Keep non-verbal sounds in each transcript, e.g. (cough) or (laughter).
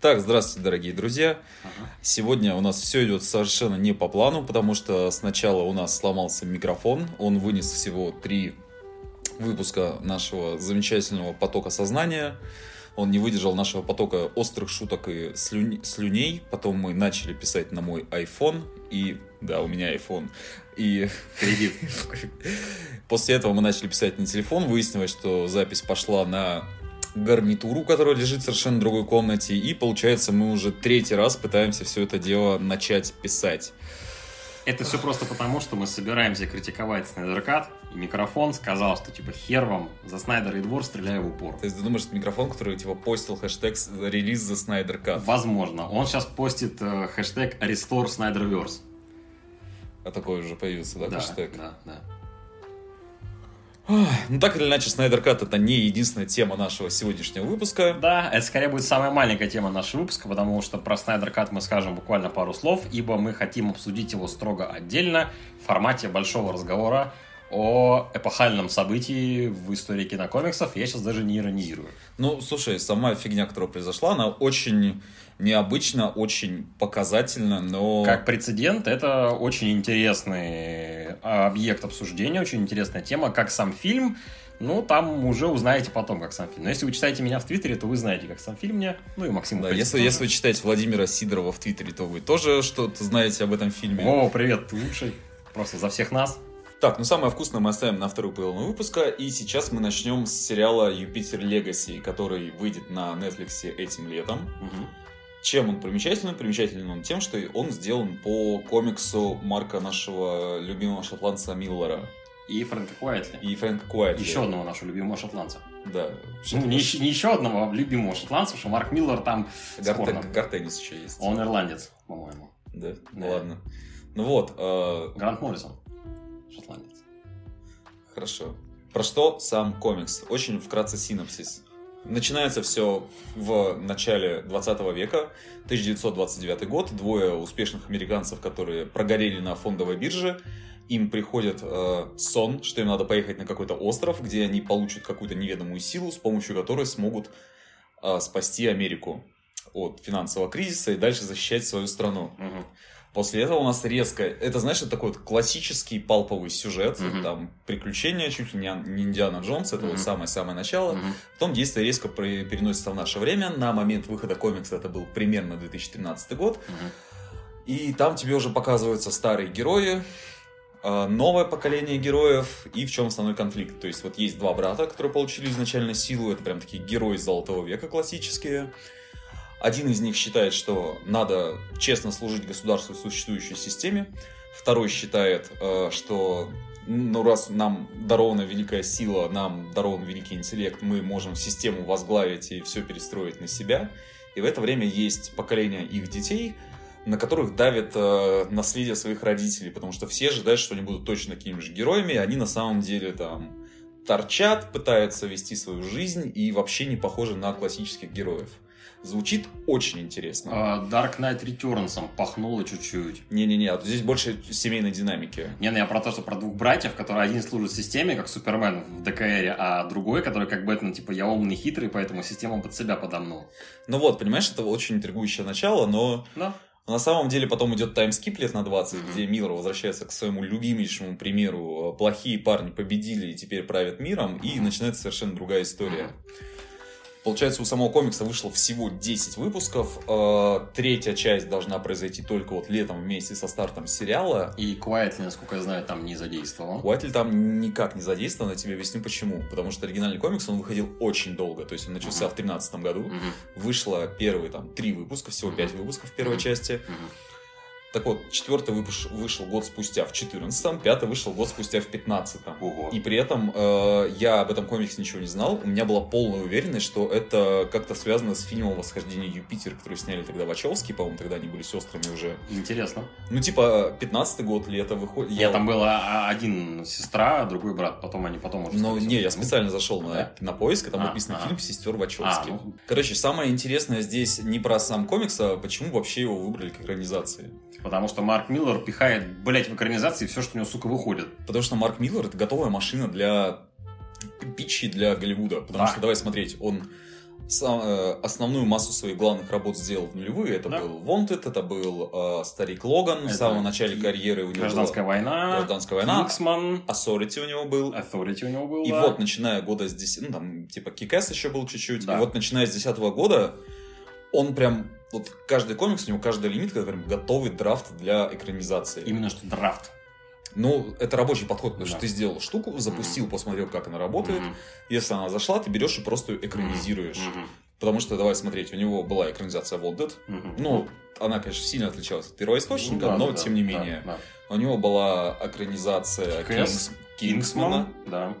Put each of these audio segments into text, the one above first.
Так, здравствуйте, дорогие друзья. Сегодня у нас все идет совершенно не по плану, потому что сначала у нас сломался микрофон, он вынес всего три выпуска нашего замечательного потока сознания. Он не выдержал нашего потока острых шуток и слюнь- слюней. Потом мы начали писать на мой iPhone. И да, у меня iPhone. И Кредит. (laughs) После этого мы начали писать на телефон. Выяснилось, что запись пошла на гарнитуру, которая лежит в совершенно другой комнате. И получается, мы уже третий раз пытаемся все это дело начать писать. Это все просто потому, что мы собираемся критиковать Снайдеркат, и микрофон сказал, что типа хер вам за Снайдер и двор стреляю в упор. То есть ты думаешь, это микрофон, который типа постил хэштег релиз за Снайдер Кат? Возможно. Он сейчас постит э, хэштег Restore Snyderverse. А такой уже появился, да, хэштег? да, да. Ну так или иначе, Снайдер Кат это не единственная тема нашего сегодняшнего выпуска. Да, это скорее будет самая маленькая тема нашего выпуска, потому что про Снайдер Кат мы скажем буквально пару слов, ибо мы хотим обсудить его строго отдельно в формате большого разговора о эпохальном событии в истории кинокомиксов. Я сейчас даже не иронизирую. Ну, слушай, сама фигня, которая произошла, она очень необычна, очень показательна, но... Как прецедент, это очень интересный объект обсуждения, очень интересная тема, как сам фильм. Ну, там уже узнаете потом, как сам фильм. Но если вы читаете меня в Твиттере, то вы знаете, как сам фильм мне. Ну и Максим. Да, если, тоже. если вы читаете Владимира Сидорова в Твиттере, то вы тоже что-то знаете об этом фильме. Вова, привет, ты лучший. Просто за всех нас. Так, ну самое вкусное мы оставим на вторую половину выпуска, и сейчас мы начнем с сериала «Юпитер Легаси», который выйдет на Netflix этим летом. Мгм. Чем он примечателен? Примечателен он тем, что он сделан по комиксу Марка нашего любимого шотландца Миллера И Фрэнка Куайтли. и Фрэнка Куайтли. Еще одного нашего любимого шотландца. Да. Ну, не, еще- не еще одного, а любимого шотландца, потому что Марк Миллер там Гарт Э-. Гарт Эннис еще есть. Он ирландец, по-моему. Да? Ну Да. ладно. Ну вот, э, Грант Моррисон. Шотландец. Хорошо. Про что сам комикс? Очень вкратце синопсис. Начинается все в начале 20 века, 1929 год. Двое успешных американцев, которые прогорели на фондовой бирже, им приходит э, сон, что им надо поехать на какой-то остров, где они получат какую-то неведомую силу, с помощью которой смогут э, спасти Америку от финансового кризиса и дальше защищать свою страну. Мгм. После этого у нас резко... Это, знаешь, это такой вот классический палповый сюжет. Мгм. Там приключения, чуть ли не, не Индиана Джонс. Это вот Мгм. самое-самое начало. Мгм. Потом действие резко переносится в наше время. На момент выхода комикса это был примерно 2013 год. Мгм. И там тебе уже показываются старые герои, э, новое поколение героев и в чем основной конфликт. То есть вот есть два брата, которые получили изначально силу. Это прям такие герои Золотого века классические. Один из них считает, что надо честно служить государству и существующей системе. Второй считает, э, что ну, раз нам дарована великая сила, нам дарован великий интеллект, мы можем систему возглавить и все перестроить на себя. И в это время есть поколение их детей, на которых давит э, наследие своих родителей, потому что все ожидают, что они будут точно такими же героями, и они на самом деле там торчат, пытаются вести свою жизнь и вообще не похожи на классических героев. Звучит очень интересно. А, Dark Knight Returns пахнуло чуть-чуть. Не-не-не, а здесь больше семейной динамики. Не, ну я про то, что про двух братьев, которые один служит системе, как Супермен в ДКРе, а другой, который как Бэтмен, типа, я умный, хитрый, поэтому систему под себя подомнул. Ну вот, понимаешь, это очень интригующее начало, но Да. на самом деле потом идет таймскип лет на 20, Мгм. где Миллер возвращается к своему любимейшему примеру. Плохие парни победили и теперь правят миром, и начинается совершенно другая история. Получается, у самого комикса вышло всего 10 выпусков. Э, Третья часть должна произойти только вот летом вместе со стартом сериала. И Куайтли, насколько я знаю, там не задействовал. Уайтль там никак не задействован, я тебе объясню почему. Потому что оригинальный комикс, он выходил очень долго. То есть он начался Мгм. в 2013 году. Мгм, Вышло первые там три выпуска, всего пять выпусков в первой Мгм. части. мгм. Так вот, четвертый выпуш- вышел год спустя в 14 пятый вышел год спустя в 15 Ого. И при этом э, я об этом комиксе ничего не знал. У меня была полная уверенность, что это как-то связано с фильмом «Восхождение Юпитер», который сняли тогда Вачовски, по-моему, тогда они были сестрами уже. Интересно. Ну, типа, 15 год, лето выходит. Я там была а, один сестра, другой брат, потом они потом уже... Ну, не, я специально зашел на, Да? на поиск, и там А, написано ага. фильм «Сестер А, Вачовски». ну, Короче, самое интересное здесь не про сам комикс, а почему вообще его выбрали к экранизации. Потому что Марк Миллер пихает, блять, в экранизации все, что у него, сука, выходит. Потому что Марк Миллер это готовая машина для питчи для Голливуда. Потому Да. что, давай смотреть, он сам, э, основную массу своих главных работ сделал в нулевые. Это Да. был Wanted, это был э, Старик Логан. в Это самом начале карьеры у него Гражданская была война, Гражданская война. Кингсман, Authority у него был. Authority у него был, И да. вот, начиная года с 10, ну там, типа, Кикэс еще был чуть-чуть. Да. И вот, начиная с 10 года, он прям, вот каждый комикс, у него каждая лимитка, прям готовый драфт для экранизации. Именно что драфт. Ну, это рабочий подход, потому Да. что ты сделал штуку, запустил, посмотрел, как она работает. Мгм. Если она зашла, ты берешь и просто экранизируешь. Мгм. Потому что, давай смотреть, у него была экранизация Wanted. Мгм. Ну, она, конечно, сильно отличалась от первоисточника, да, но да, тем да, не да, менее. да. У него была экранизация Кингс- Кингсмана. Да.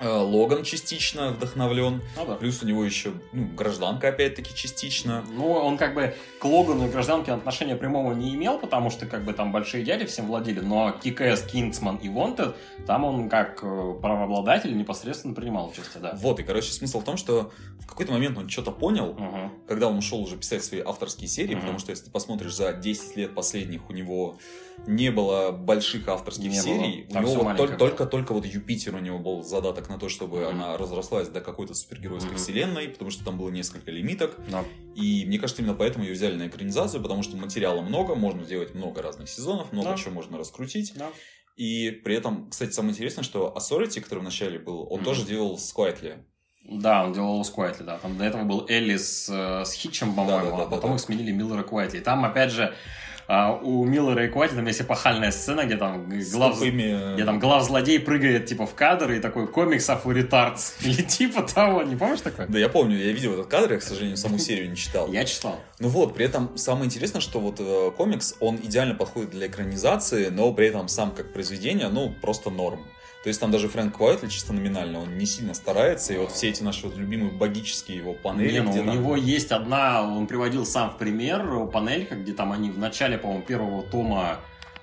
Э, Логан частично вдохновлен. Ну да. Плюс у него еще ну, гражданка, опять-таки, частично. Ну, он как бы к Логану и гражданке отношения прямого не имел, потому что как бы там большие дяди всем владели, но Кикэс, Кингсман и Wanted, там он как э, правообладатель непосредственно принимал участие, да. Вот, и, короче, смысл в том, что в какой-то момент он что-то понял, Мгм. когда он ушел уже писать свои авторские серии, Мгм. потому что если ты посмотришь за 10 лет последних, у него не было больших авторских Не было. серий. Там у него вот маленькое тол- было. только, только вот Юпитер у него был задаток на то, чтобы Мгм. она разрослась до какой-то супергеройской Мгм. вселенной, потому что там было несколько лимиток. Да. И мне кажется, именно поэтому ее взяли на экранизацию, потому что материала много, можно сделать много разных сезонов, много Да. чего можно раскрутить. Да. И при этом, кстати, самое интересное, что Authority, который вначале был, он Мгм. тоже делал с Quitely. Да, он делал с Куайтли, да. Там до этого был Эллис э, с Хитчем, по-моему, Да-да-да-да-да. а потом их сменили Миллер и Куайтли. Там, опять же, а, у Миллера и Куайтли там есть эпохальная сцена, где там глав... тупыми- Где там глав-злодей прыгает, типа, в кадр, и такой comics of retards. (laughs) Или типа того, не помнишь такое? Да, я помню, я видел этот кадр, я, к сожалению, саму (laughs) серию не читал. Я читал. Ну вот, при этом самое интересное, что вот э, комикс, он идеально подходит для экранизации, но при этом сам как произведение, ну, просто норм. То есть там даже Фрэнк Уайтли чисто номинально, он не сильно старается, и вот все эти наши вот любимые богические его панели, Не, ну, где у там- него есть одна, он приводил сам в пример панелька, где там они в начале, по-моему, первого тома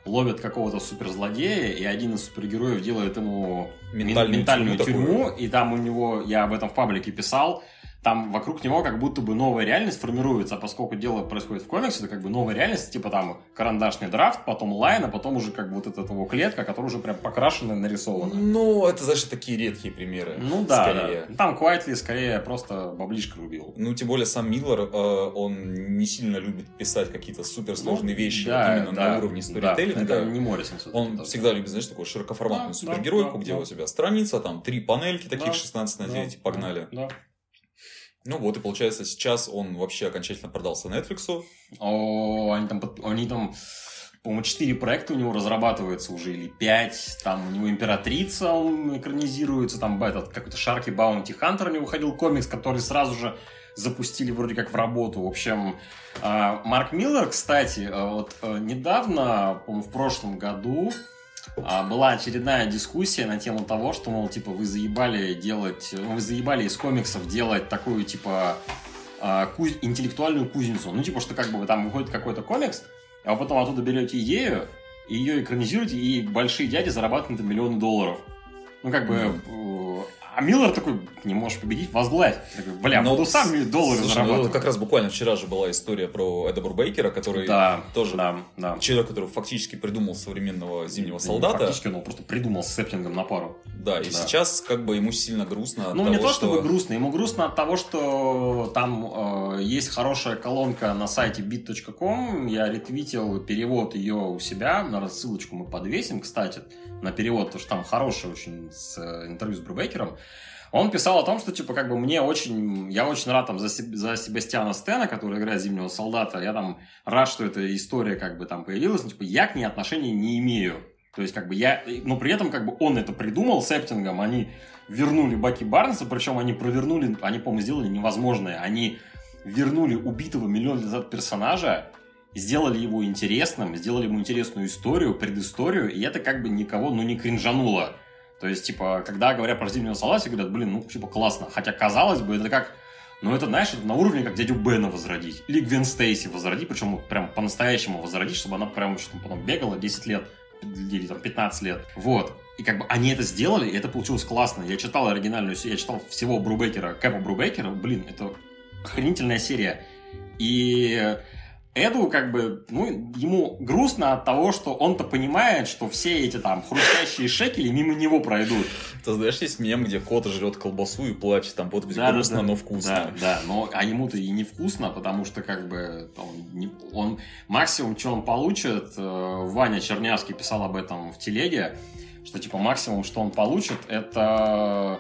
ловят какого-то суперзлодея, и один из супергероев делает ему Ментальную ментальную тюрьму тюрьму, и там у него, я об этом в паблике писал, там вокруг него как будто бы новая реальность формируется, а поскольку дело происходит в комиксе, это как бы новая реальность, типа там карандашный draft, потом line, а потом уже как бы вот эта его клетка, которая уже прям покрашена и нарисована. Ну, это, знаешь, такие редкие примеры. Ну да, скорее. да. Там Куайтли скорее просто баблишко рубил. Ну, тем более сам Миллер, э, он не сильно любит писать какие-то суперсложные Ну, вещи да, именно да, на уровне да. сторителлинга. Это не Моррисон. Он да. всегда любит, знаешь, такую широкоформатную Да, супергеройку, да, где да. у тебя страница, там три панельки таких Да, 16 на Да, 9, погнали. Да. Ну вот, и получается, сейчас он вообще окончательно продался Netflix. О, они там, они там, по-моему, четыре проекта у него разрабатываются уже, или пять. Там у него Императрица, он экранизируется, там этот какой-то Шарки Баунти Хантер у него выходил комикс, который сразу же запустили вроде как в работу. В общем, а, Марк Миллер, кстати, а, вот а, недавно, по-моему, в прошлом году была очередная дискуссия на тему того, что, мол, типа, вы заебали делать, вы заебали из комиксов делать такую, типа, а, куз- интеллектуальную кузницу. Ну, типа, что как бы там выходит какой-то комикс, а вы потом оттуда берете идею, ее экранизируете, и большие дяди зарабатывают на миллионы долларов. Ну, как бы... э, А Миллер такой, не можешь победить, возглавь. Такой, бля, Но буду сам доллары слушай, ну, зарабатывать. как раз буквально вчера же была история про Эда Бурбейкера, который Да, тоже да, да. человек, который фактически придумал современного зимнего Да, солдата. Фактически он просто придумал с септингом на пару. Да, и Да. сейчас как бы ему сильно грустно от Ну, того, не то что... чтобы грустно, ему грустно от того, что там э, есть хорошая колонка на сайте bit.com, я ретвитил перевод ее у себя, на рассылочку мы подвесим, кстати, на перевод, потому что там хороший очень с, э, интервью с Брубекером. Он писал о том, что, типа, как бы мне очень... Я очень рад там за, Себ- за Себастьяна Стена, который играет Зимнего Солдата. Я там рад, что эта история как бы там появилась. Но, типа, я к ней отношения не имею. То есть, как бы я... Но при этом, как бы он это придумал септингом. Они вернули Баки Барнса, причем они провернули... Они, по-моему, сделали невозможное. Они вернули убитого миллион лет назад персонажа, сделали его интересным, сделали ему интересную историю, предысторию, и это как бы никого, ну, не кринжануло. То есть, типа, когда говорят про Зимнего Солдата, все говорят, блин, ну, типа, классно. Хотя, казалось бы, это как... Ну, это, знаешь, это на уровне, как дядю Бена возродить. Или Гвен Стейси возродить, причем вот прям по-настоящему возродить, чтобы она прям что потом бегала 10 лет или там 15 лет. Вот. И как бы они это сделали, и это получилось классно. Я читал оригинальную, се- я читал всего Брубекера, Кэпа Брубекера. Блин, это охренительная серия. И Эду как бы, ну, ему грустно от того, что он-то понимает, что все эти там хрустящие шекели мимо него пройдут. Ты знаешь, есть мем, где кот жрет колбасу и плачет, там подпись да, грустно, да, да. но вкусно. Да, да, но а ему-то и не вкусно, потому что как бы он, не, он максимум, что он получит, э, Ваня Чернявский писал об этом в телеге, что типа максимум, что он получит, это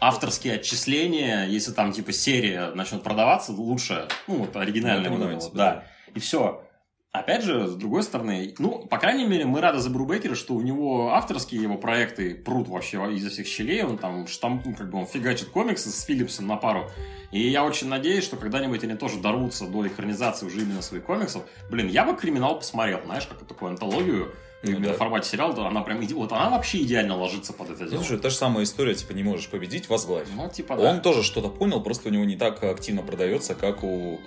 авторские отчисления, если там типа серия начнет продаваться, лучше, ну, вот оригинальная вот вот, да. И все. Опять же, с другой стороны, ну, по крайней мере, мы рады за Брубекера, что у него авторские его проекты прут вообще изо всех щелей, он там штамп, ну, как бы он фигачит комиксы с Филлипсом на пару. И я очень надеюсь, что когда-нибудь они тоже дорвутся до экранизации уже именно своих комиксов. Блин, я бы «Криминал» посмотрел, знаешь, как такую антологию, ну, да. в формате сериала, то она прям, вот она вообще идеально ложится под это дело. Слушай, та же самая история, типа, не можешь победить, возглавь. Ну, типа, да. Он тоже что-то понял, просто у него не так активно продается, как у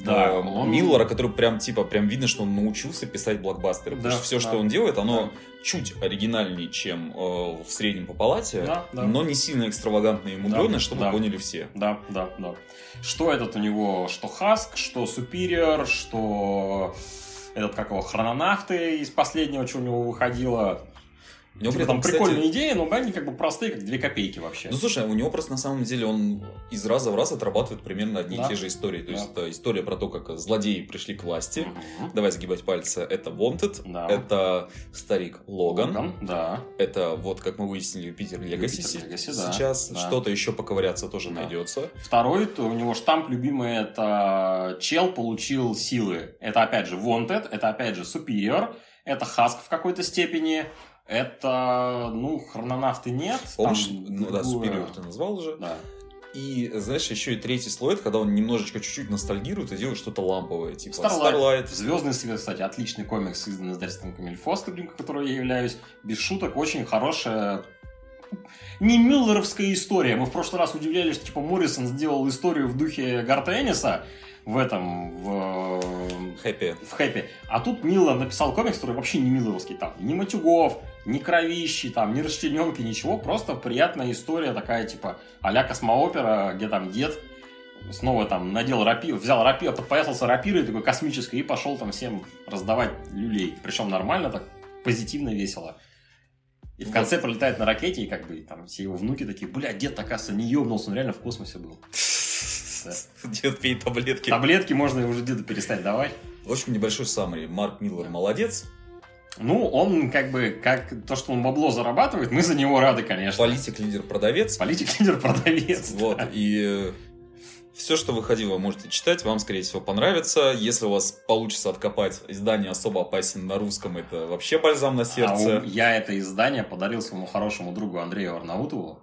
да, э, он... Миллера, который прям типа прям видно, что он научился писать блокбастеры. Да, потому что все, да. что он делает, оно да. чуть оригинальнее, чем э, в среднем по палате, да, да. но не сильно экстравагантное и мудреное, да, чтобы да. поняли все. Да, да, да. Что этот у него, что Хаск, что Супериор, что этот как его, хрононавты из последнего, что у него выходило. У него при этом, там кстати... прикольные идеи, но они как бы простые, как две копейки вообще. Ну слушай, у него просто на самом деле он из раза в раз отрабатывает примерно одни да. и те же истории. То да. есть это история про то, как злодеи пришли к власти. Угу. Давай сгибать пальцы. Это Wanted, да. это старик Логан. Логан, да. Это вот, как мы выяснили, Питер Легаси сейчас. Да. Что-то еще поковыряться тоже да. найдется. Второй, то у него штамп любимый, это чел получил силы. Это опять же Wanted, это опять же Superior, это Хаск в какой-то степени. Это, ну, хрононавты нет. Помнишь, ну да, Superior ты назвал уже. Да. И, знаешь, еще и третий слой, когда он немножечко чуть-чуть ностальгирует и делает что-то ламповое, типа Starlight. Starlight. Звездный свет, кстати, отличный комикс, изданный издательством Камиль Фостер, которой я являюсь. Без шуток, очень хорошая не миллеровская история. Мы в прошлый раз удивлялись, что типа Моррисон сделал историю в духе Гарта Энниса, в этом, в... Хэппи. В Хэппи. А тут Миллер написал комикс, который вообще не миллеровский. Там ни матюгов, ни кровищи, там, ни расчлененки, ничего. Просто приятная история такая, типа, а-ля космоопера, где там дед снова там надел рапир, взял рапир, подпоясался рапирой такой космической и пошел там всем раздавать люлей. Причем нормально, так позитивно, весело. И в конце пролетает на ракете, и как бы там все его внуки такие, бля, дед, оказывается, не ебнулся, он реально в космосе был. Дед, пей таблетки. Таблетки можно уже деду перестать давать. В общем, небольшой саммари. Марк Миллер молодец. Ну, он как бы, как то, что он бабло зарабатывает, мы за него рады, конечно. Политик, лидер, продавец. Политик, лидер, продавец. Вот, да. и все, что выходило, вы можете читать, вам, скорее всего, понравится. Если у вас получится откопать издание «Особо опасен» на русском, это вообще бальзам на сердце. А у... я это издание подарил своему хорошему другу Андрею Арнаутову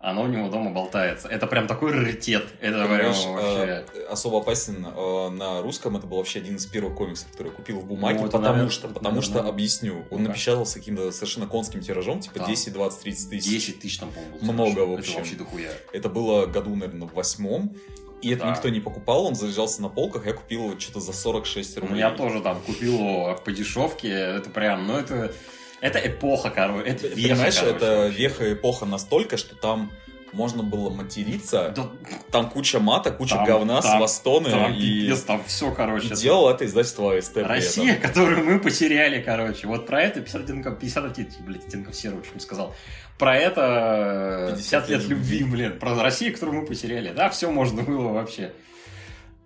оно у него дома болтается. Это прям такой раритет. Это прям вообще... Э, особо опасен э, на русском. Это был вообще один из первых комиксов, который я купил в бумаге. Ну, потому наверное, что, потому наверное, что, объясню, он напечатался каким-то совершенно конским тиражом, типа да. 10, 20, 30 тысяч. 10 тысяч там, по-моему. Много, в общем. Это вообще дохуя. Это было году, наверное, в восьмом. И это да. никто не покупал, он заряжался на полках, я купил его что-то за 46 рублей. Ну, я тоже там купил его по дешевке, это прям, ну, это, это эпоха, короче, это веха, Понимаешь, короче, это веха эпоха настолько, что там можно было материться. Да. Там куча мата, куча там, говна, там, свастоны. Там, и... пипец, там все, короче. И делал это издательство АСТ. Россия, которую мы потеряли, короче. Вот про это 50 оттенков, 50 оттенков, блядь, оттенков серого, что сказал. Про это 50 лет любви, блин. Про Россию, которую мы потеряли. Да, все можно было вообще.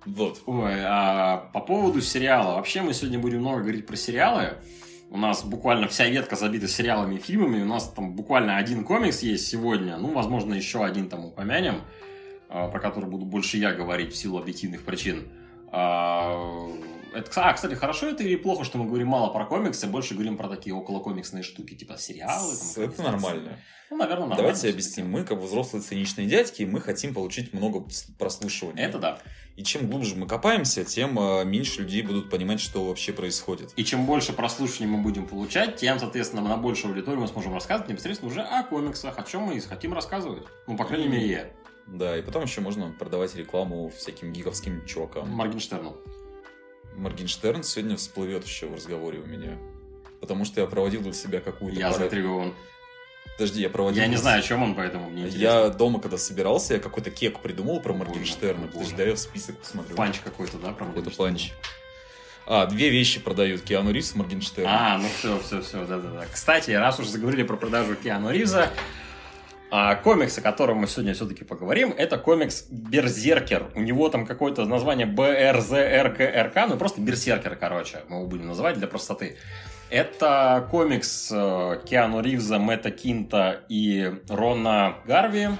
Вот. Ой, а по поводу сериала. Вообще мы сегодня будем много говорить про сериалы. У нас буквально вся ветка забита сериалами и фильмами. У нас там буквально один комикс есть сегодня. Ну, возможно, еще один там упомянем, а, про который буду больше я говорить в силу объективных причин. А, это, а, кстати, хорошо это или плохо, что мы говорим мало про комиксы, больше говорим про такие около комиксные штуки, типа сериалы? Там, это нормально. Ну, наверное, нормально. Давайте объясним. Мы, как взрослые циничные дядьки, мы хотим получить много прослушивания. Это да. И чем глубже мы копаемся, тем э, меньше людей будут понимать, что вообще происходит. И чем больше прослушиваний мы будем получать, тем, соответственно, на большую аудиторию мы сможем рассказывать непосредственно уже о комиксах, о чем мы хотим рассказывать. Ну, по крайней мере, я. Да, и потом еще можно продавать рекламу всяким гиговским чувакам. Моргенштерну. Моргенштерн сегодня всплывет еще в разговоре у меня. Потому что я проводил для себя какую-то... Я заинтригован. Подожди, я проводил... Я не знаю, о чем он, поэтому мне интересно. Я дома, когда собирался, я какой-то кек придумал про Моргенштерна. Подожди, дай я в список посмотрю. Панч какой-то, да, про Какой-то панч. А, две вещи продают Киану Ривз и Моргенштерн. А, ну все, все, все, да-да-да. Кстати, раз уж заговорили про продажу Киану Ривза, а комикс, о котором мы сегодня все-таки поговорим, это комикс Берзеркер. У него там какое-то название БРЗРКРК, ну просто Берсеркер, короче, мы его будем называть для простоты. Это комикс э, Киану Ривза, Мэтта Кинта и Рона Гарви,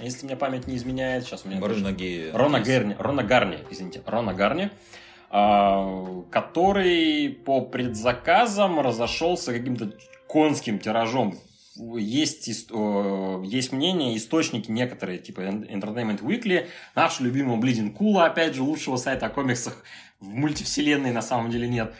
если мне память не изменяет. Сейчас у меня... Рона Гея. Рона Гарни, Рона Гарни, извините, Рона Гарни, а, который по предзаказам разошелся каким-то конским тиражом. Есть, есть мнение, источники некоторые, типа Entertainment Weekly, нашего любимого Bleeding Cool, опять же, лучшего сайта о комиксах в мультивселенной на самом деле нет,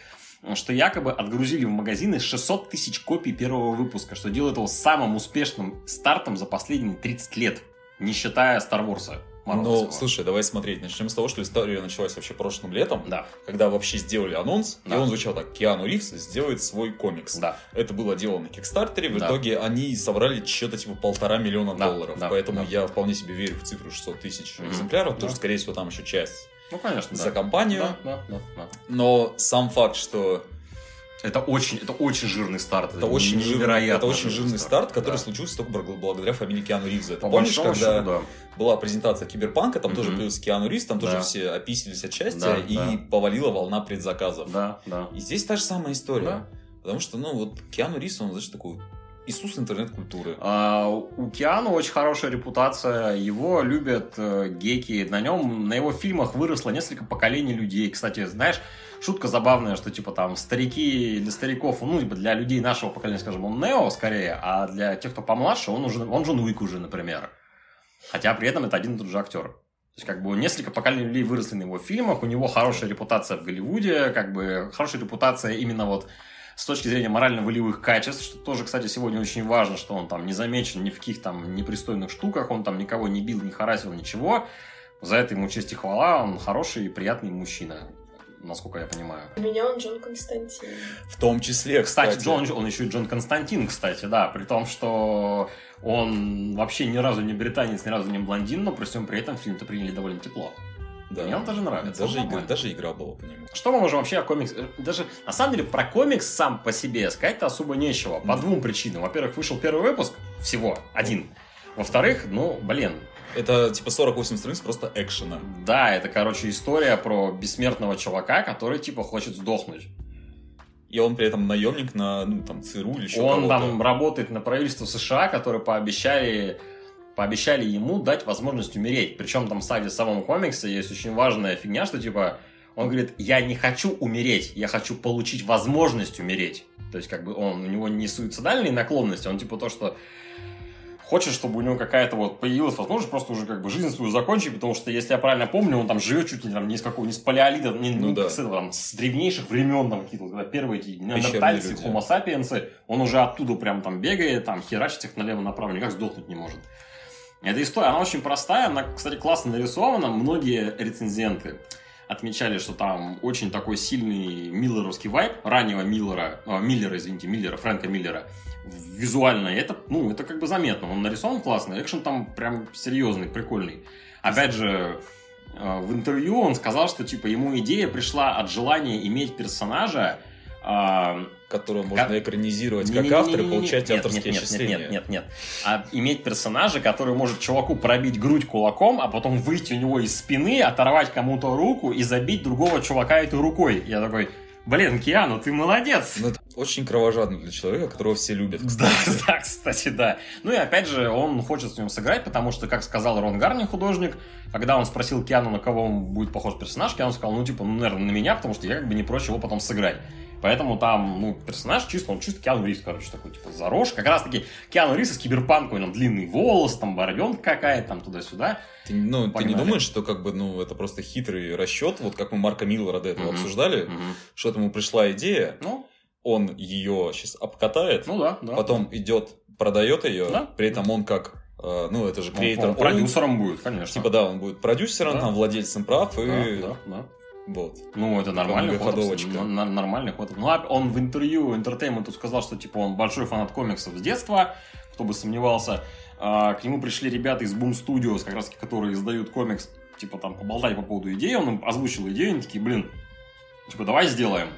что якобы отгрузили в магазины 600 тысяч копий первого выпуска, что делает его самым успешным стартом за последние 30 лет, не считая Star Wars. Ну, слушай, давай смотреть. Начнем с того, что история началась вообще прошлым летом, Да, когда вообще сделали анонс, Да. и он звучал так. Киану Ривз сделает свой комикс. да. Это было дело на Кикстартере, в Да. итоге они собрали что-то типа полтора миллиона Да, долларов, да, поэтому да. я вполне себе верю в цифру 600 тысяч Мгм. экземпляров, потому Да. что, скорее всего, там еще часть Ну, конечно, за да. компанию, Да, да, да, да. но сам факт, что Это очень, это очень жирный старт. это очень, жирный, невероятно это очень жирный старт, который да. случился только бл- благодаря фамилии Киану Ривза. Ты По помнишь, когда счету, да. была презентация Киберпанка, там тоже Мгм. появился Киану Ривз, там тоже Да. все описывались от счастья, Да, и да. повалила волна предзаказов. Да, да. И здесь та же самая история. Да. Потому что, ну, вот Киану Ривз, он, знаешь, такой Иисус интернет-культуры. А, у Киану очень хорошая репутация, его любят э, геки, на нем, на его фильмах выросло несколько поколений людей. Кстати, знаешь, шутка забавная, что типа там старики для стариков, ну, типа для людей нашего поколения, скажем, он Нео скорее, а для тех, кто помладше, он уже, он Джон Уик уже, например. Хотя при этом это один и тот же актер. То есть, как бы, несколько поколений людей выросли на его фильмах, у него хорошая репутация в Голливуде, как бы, хорошая репутация именно вот с точки зрения морально-волевых качеств, что тоже, кстати, сегодня очень важно, что он там не замечен ни в каких там непристойных штуках, он там никого не бил, не харасил, ничего. За это ему честь и хвала, он хороший и приятный мужчина, насколько я понимаю. У меня он Джон Константин. В том числе, Кстати, кстати. Джон, он еще и Джон Константин, кстати, да, при том, что он вообще ни разу не британец, ни разу не блондин, но при всем при этом фильм-то приняли довольно тепло. Да. Мне он тоже нравится. Даже, он игра, даже игра была по нему. Что мы можем вообще о комикс... э, Даже, на самом деле, про комикс сам по себе сказать-то особо нечего. По Мгм. двум причинам. Во-первых, вышел первый выпуск, всего, один. Во-вторых, ну, блин, Это типа 48 страниц просто экшена. да, это, короче, история про бессмертного чувака, который, типа, хочет сдохнуть. И он при этом наемник на, ну, там, ЦРУ или еще Он там работает на правительство США, которые пообещали, пообещали ему дать возможность умереть. Причем там, кстати, в самом комиксе есть очень важная фигня, что типа он говорит, я не хочу умереть, я хочу получить возможность умереть. То есть, как бы он, у него не суицидальные наклонности, он типа то, что хочет, чтобы у него какая-то вот появилась возможность просто уже как бы жизнь свою закончить, потому что, если я правильно помню, он там живет чуть ли там не с какого, не с палеолита, не, Ну ну, да. с, этого, там, с древнейших времен, там какие-то, когда первые эти неандертальцы, sapiens, он уже оттуда прям там бегает, там херачит их налево-направо, никак сдохнуть не может. Эта история, она очень простая, она, кстати, классно нарисована, многие рецензенты отмечали, что там очень такой сильный миллеровский вайб, раннего Миллера, а, Миллера, извините, Миллера, Фрэнка Миллера, визуально, это, ну, это как бы заметно, он нарисован классно, экшен там прям серьезный, прикольный. Опять же, э, в интервью он сказал, что, типа, ему идея пришла от желания иметь персонажа, а, Которого можно Как- экранизировать как не-не-не-не-не-не. автор и получать Нет, авторские нет, нет, отчисления. Нет, нет, нет, А иметь персонажа, который может чуваку пробить грудь кулаком, а потом выйти у него из спины, оторвать кому-то руку и забить другого чувака этой рукой. Я такой, блин, Киану, ты молодец. Ну, это очень кровожадно для человека, которого все любят. Да, (laughs) да, кстати, да. Ну и опять же, он хочет с ним сыграть, потому что, как сказал Рон Гарни, художник, когда он спросил Киану, на кого он будет похож персонаж, Киану сказал, ну, типа, ну, наверное, на меня, потому что я как бы не прочь его потом сыграть. Поэтому там, ну, персонаж чисто, он чисто Киану Ривз, короче, такой, типа, зарож. Как раз таки Киану Ривз из киберпанка, у него длинный волос, там, бороденка какая-то, там, туда-сюда. Ты, ну, ты не Погнали. думаешь, что как бы, ну, это просто хитрый расчет, вот как мы Марка Миллера до этого Мгм. обсуждали, Мгм. что ему пришла идея, Ну, он ее сейчас обкатает, ну да, да. потом идет, продает ее, Да. при этом он как, э, ну, это же Он, креатор, он продюсером будет, конечно. типа, да, он будет продюсером, Да. там, владельцем прав, и да, да, да. Вот. Ну, это нормальный ход. нормальный ход. Ну, а он в интервью Entertainment сказал, что, типа, он большой фанат комиксов с детства, кто бы сомневался. А, к нему пришли ребята из Boom Studios, как раз которые издают комикс, типа, там, поболтать по поводу идеи. Он им озвучил идею, они такие, блин, Типа, давай сделаем.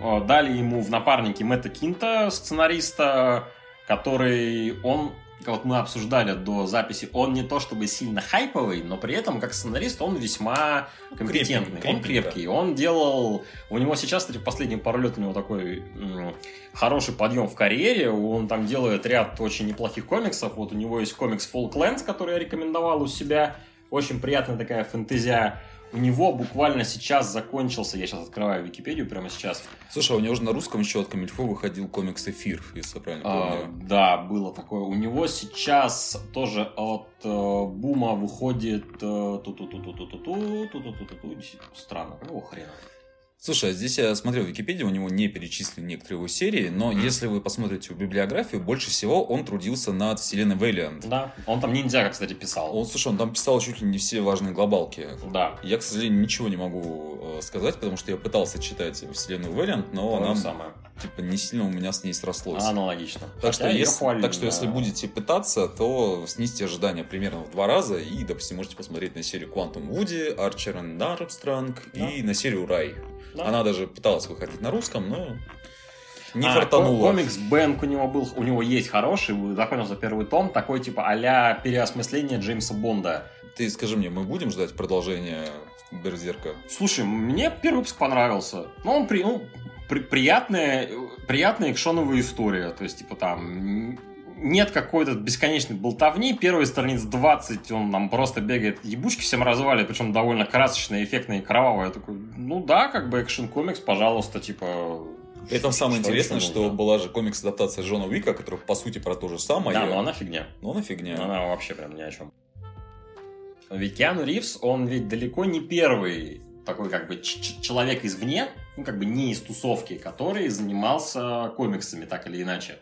Э, Дали ему в напарнике Мэтта Кинта, сценариста, который он вот мы обсуждали до записи, он не то чтобы сильно хайповый, но при этом как сценарист он весьма компетентный, Крепкий, он крепкий. Он делал, у него сейчас, кстати, в последние пару лет у него такой м, хороший подъем в карьере, он там делает ряд очень неплохих комиксов, вот у него есть комикс Falklands, который я рекомендовал у себя, очень приятная такая фэнтезия. У него буквально сейчас закончился, я сейчас открываю Википедию прямо сейчас, Слушай, а у него же на русском еще от Камильфо выходил комикс «Эфир», если я правильно А, помню. да, было такое. У него сейчас тоже от э, Бума выходит... э, ту-ту-ту-ту-ту-ту, ту-ту-ту-ту-ту. Странно, какого хрена? Слушай, а здесь я смотрел в Википедии, у него не перечислены некоторые его серии, но Мгм. если вы посмотрите в библиографию, больше всего он трудился над вселенной Вэллиант. Да, он там ниндзяго, кстати, писал. Он, слушай, он там писал чуть ли не все важные глобалки. Да, Я, к сожалению, ничего не могу э, сказать, потому что я пытался читать вселенную Вэллиант, но то она, самое. Типа, не сильно у меня с ней срослось. Аналогично. Так что, Хотя её если, хвалили, так что если будете пытаться, то снизьте ожидания примерно в два раза и, допустим, можете посмотреть на серию Quantum Woody, Archer and Armstrong Да. и на серию Рай. Да. Она даже пыталась выходить на русском, но не А, фартануло. комикс Бэнк у него был, у него есть хороший, закончился первый том, такой типа а-ля переосмысление Джеймса Бонда. Ты скажи мне, мы будем ждать продолжения Берзерка? Слушай, мне первый выпуск понравился. Ну, он при, ну, при- приятная, приятная экшоновая история. То есть, типа, там нет какой-то бесконечной болтовни. Первые страниц 20, он там просто бегает, ебучки всем развали, причем довольно красочные, эффектные, кровавые. Я такой, ну да, как бы экшен-комикс, пожалуйста, типа... При этом самое что интересное, что нужно? была же комикс-адаптация Джона Уика, которая по сути про то же самое. Да, но она фигня. Но она фигня. Она вообще прям ни о чем. Ведь Киану Ривз, он ведь далеко не первый такой как бы человек извне, ну как бы не из тусовки, который занимался комиксами так или иначе.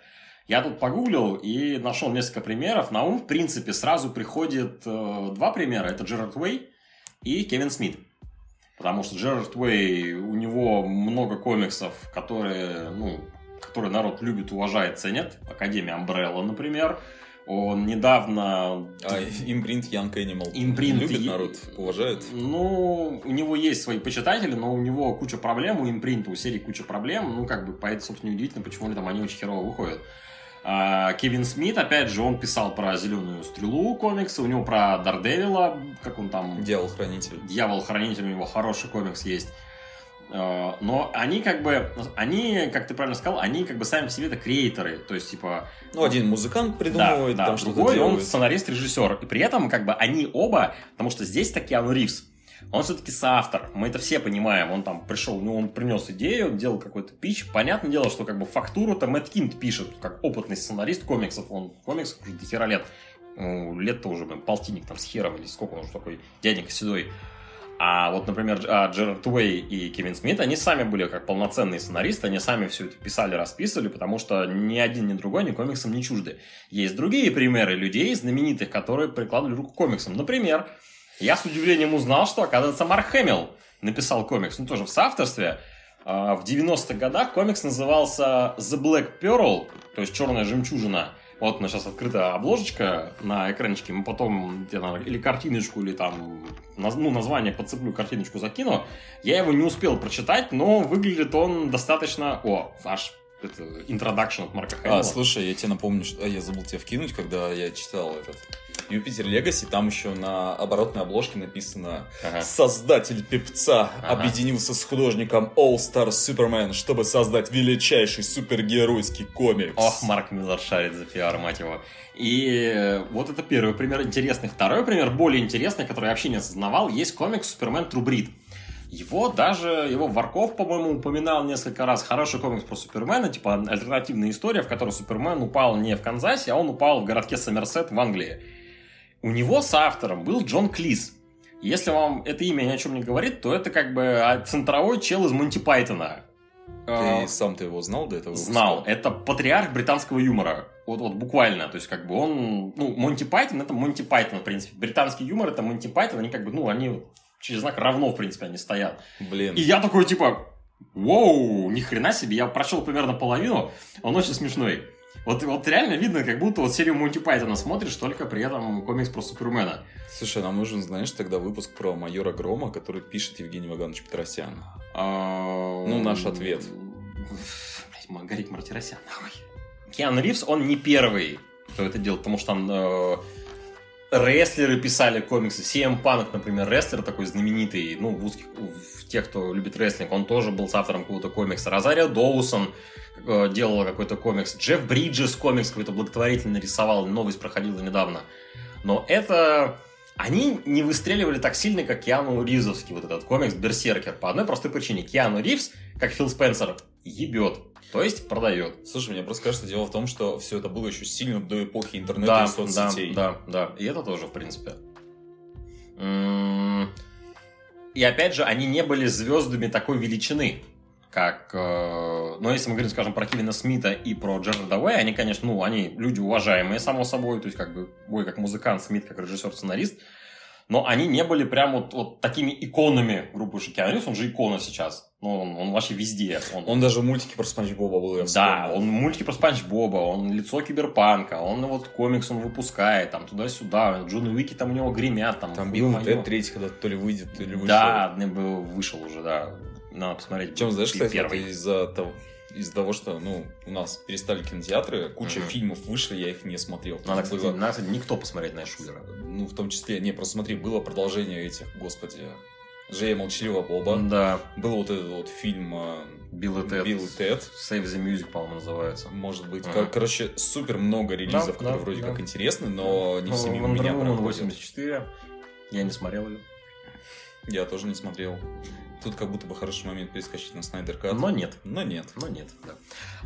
Я тут погуглил и нашел несколько примеров. На ум, в принципе, сразу приходит э, два примера. Это Джерард Уэй и Кевин Смит. Потому что Джерард Уэй, у него много комиксов, которые, ну, которые народ любит, уважает, ценит. Академия Umbrella, например. Он недавно... А импринт Young Animal Импринт любит народ, уважает. Ну, у него есть свои почитатели, но у него куча проблем, у импринта, у серии куча проблем. Ну, как бы, поэтому, собственно, неудивительно, почему там они очень херово выходят. А, Кевин Смит, опять же, он писал про Зеленую Стрелу комиксы, у него про Дардевила, как он там... Дьявол-хранитель. Дьявол-хранитель, у него хороший комикс есть. Э, Но они как бы, они, как ты правильно сказал, они как бы сами по себе это креаторы. То есть, типа, Ну, один музыкант придумывает, да, там да. что-то Другой, он делает. сценарист-режиссер. И при этом, как бы, они оба, потому что здесь-то Киану Ривз, он все-таки соавтор, мы это все понимаем. Он там пришел, ну, он принес идею, он делал какой-то пич. Понятное дело, что как бы фактуру-то Мэтт Кинт пишет, как опытный сценарист комиксов. Он в комиксах уже до хера лет. Ну, лет-то уже, блин, полтинник там с хером, или сколько он уже такой дяденька седой. А вот, например, а, Джерард Уэй и Кевин Смит, они сами были как полноценные сценаристы, они сами все это писали, расписывали, потому что ни один, ни другой, ни комиксам не чужды. Есть другие примеры людей, знаменитых, которые прикладывали руку к комиксам. Например, я с удивлением узнал, что, оказывается, Марк Хэмилл написал комикс, ну, тоже в соавторстве. А, В 90-х годах комикс назывался The Black Pearl, то есть «Черная жемчужина». Вот у нас сейчас открыта обложечка на экранчике, мы потом где, наверное, или картиночку, или там, ну, название подцеплю, картиночку закину. Я его не успел прочитать, но выглядит он достаточно... О, аж это introduction от Марка Хэмилла. А, слушай, я тебе напомню, что а, я забыл тебе вкинуть, когда я читал этот Юпитер Легаси, там еще на оборотной обложке написано Ага. Создатель певца Ага. объединился с художником All Star Superman, чтобы создать величайший супергеройский комикс. Ох, Марк Миллер шарит за пиар, мать его. И э, вот это первый пример интересный. Второй пример, более интересный, который я вообще не осознавал, есть комикс «Супермен True Brit». Его даже, его Варков, по-моему, упоминал несколько раз. Хороший комикс про Супермена, типа альтернативная история, в которой Супермен упал не в Канзасе, а он упал в городке Сомерсет в Англии. У него соавтором был Джон Клис. Если вам это имя ни о чем не говорит, то это как бы а, центровой чел из Монти Пайтона. А, Ты сам ты его знал до этого? Знал. выпуска? Это патриарх британского юмора. Вот, вот буквально. То есть, как бы он... Ну, Монти Пайтон это Монти Пайтон, в принципе. Британский юмор это Монти Пайтон. Они как бы, ну, они через знак равно, в принципе, они стоят. Блин. И я такой, типа, Воу, ни хрена себе, я прочел примерно половину, он очень смешной. Вот, вот реально видно, как будто вот серию Монти Пайтона смотришь, только при этом комикс про Супермена. Слушай, нам нужен, знаешь, тогда выпуск про майора Грома, который пишет Евгений Ваганович Петросян. А, Ну, наш ответ. Блять, Маргарит Мартиросян, нахуй. Киану Ривз, он не первый, кто это делал, потому что э, рестлеры писали комиксы. CM Punk, например, рестлер такой знаменитый, ну, в узких, в тех, кто любит рестлинг, он тоже был с автором какого-то комикса. Розарио Доусон э, делала какой-то комикс. Джефф Бриджес комикс какой-то благотворительный рисовал, новость проходила недавно. Но это... Они не выстреливали так сильно, как Киану Ривзовский вот этот комикс Берсеркер. По одной простой причине. Киану Ривз, как Фил Спенсер, ебет. То есть продает. Слушай, мне просто кажется, дело в том, что все это было еще сильно до эпохи интернета Да, и соцсетей. да, да, да. И это тоже, в принципе. И опять же, они не были звездами такой величины, как... э, Ну, если мы говорим, скажем, про Кевина Смита и про Джерарда Уэя, они, конечно, ну, они люди уважаемые, само собой, то есть, как бы, Уэй как музыкант, Смит как режиссер-сценарист, но они не были прям вот, вот такими иконами группы Шикиану Ривз, он же икона сейчас. Ну, он, он вообще везде. Он, Он даже в мультике про Спанч Боба был, да, он мультики про Спанч Боба, он лицо киберпанка, он вот комикс он выпускает, там туда-сюда, Джон Уики там у него гремят, там, Там Билл. Тед третий, когда то ли выйдет, то ли вышел. Да, не был- вышел уже, да. Надо посмотреть. Чем, знаешь, кстати, из-за того, из-за того, что, ну, у нас перестали кинотеатры, куча Мгм. фильмов вышли, я их не смотрел. Надо, Было- кстати, надо, кстати, никто посмотреть на Шулера. Ну, в том числе, не, просто смотри, было продолжение этих, господи, Жея Молчаливого Боба. Да, Был вот этот вот фильм э, Билл и Тед. Билл и Тед. Save the Music, по-моему, называется. Может быть. Ага. Кор- Короче, супер много релизов, Да, которые да, вроде да. как интересны, но не Ну, все мимо Wonder меня Woman проходят. 84. Я не смотрел ее. Я тоже не смотрел. Тут как будто бы хороший момент перескочить на Снайдер Кат. Но нет. Но нет. Но нет, да.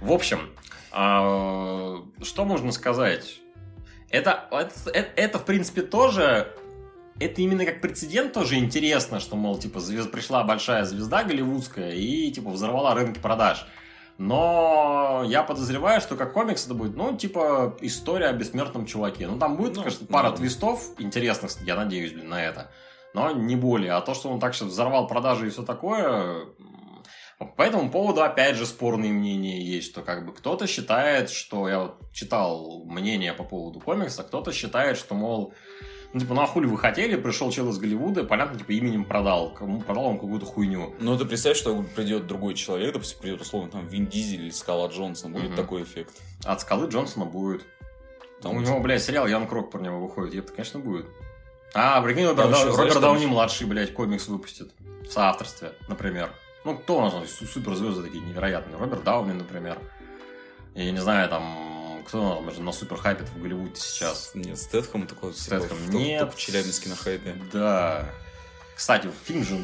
В общем, а, что можно сказать? Это, это, это, в принципе, тоже... Это именно как прецедент тоже интересно, что, мол, типа, звезд, пришла большая звезда голливудская и, типа, взорвала рынки продаж. Но я подозреваю, что как комикс это будет, ну, типа, история о бессмертном чуваке. Ну, там будет, Ну, конечно, пара да. твистов интересных, я надеюсь, блин, на это. Но не более. А то, что он так сейчас взорвал продажи и все такое, по этому поводу, опять же, спорные мнения есть, что как бы кто-то считает, что я вот читал мнение по поводу комикса, кто-то считает, что, мол, ну, типа, ну а хули вы хотели, пришел чел из Голливуда, понятно, типа, именем продал, кому продал он какую-то хуйню. Ну, ты представь, что придет другой человек, допустим, придет, условно, там, Вин Дизель или Скала Джонсон, будет Мгм. такой эффект. От скалы Джонсона будет. Там у него, блядь, сериал Ян Крок про него выходит, это, конечно, будет. А, прикинь, Роберт, знаешь, Роберт Дауни младший, блядь, комикс выпустит в соавторстве, например. Ну, кто у нас там су- суперзвезды такие невероятные? Роберт Дауни, например. Я не знаю, там, кто нас на супер хайпит в Голливуде сейчас. Нет, Стэтхэм такой, Стэтхэм типа, в нет. топ Челябинске на хайпе. Да. Кстати, фильм же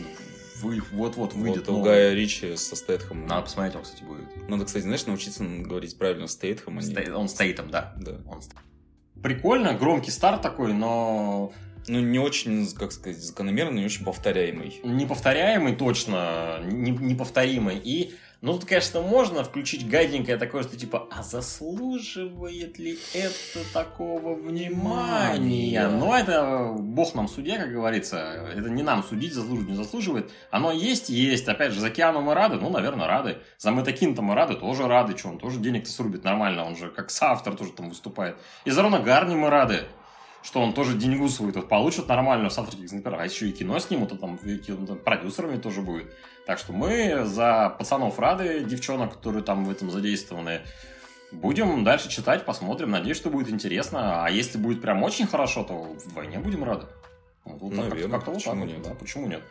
вот-вот выйдет Вот у. Гая Ричи со Стэтхэмом. Надо посмотреть, он, кстати, будет. Надо, кстати, знаешь, научиться говорить правильно Стейтхэм, а не... Стей- Он стоит да. Да. Он Прикольно, громкий старт такой, но Ну, не очень, как сказать, закономерный, не очень повторяемый. неповторяемый точно, не- неповторимый. И, ну, тут, конечно, можно включить гаденькое такое, что типа, а заслуживает ли это такого внимания? Но это бог нам судья, как говорится. Это не нам судить, заслуживает, не заслуживает. Оно есть, есть. Опять же, за Киану мы рады? Ну, наверное, рады. За Метакин-то мы рады? Тоже рады. Что, он тоже денег-то срубит нормально. Он же как соавтор тоже там выступает. И за Рона Гарни мы рады что он тоже деньгу свою тут получит нормальную с авторских а еще и кино снимут, а там, там продюсерами тоже будет. Так что мы за пацанов рады, девчонок, которые там в этом задействованы. Будем дальше читать, посмотрим. Надеюсь, что будет интересно. А если будет прям очень хорошо, то вдвойне будем рады. Вот так, как-то- Наверное, как-то вот почему так вот, нет? да, почему нет?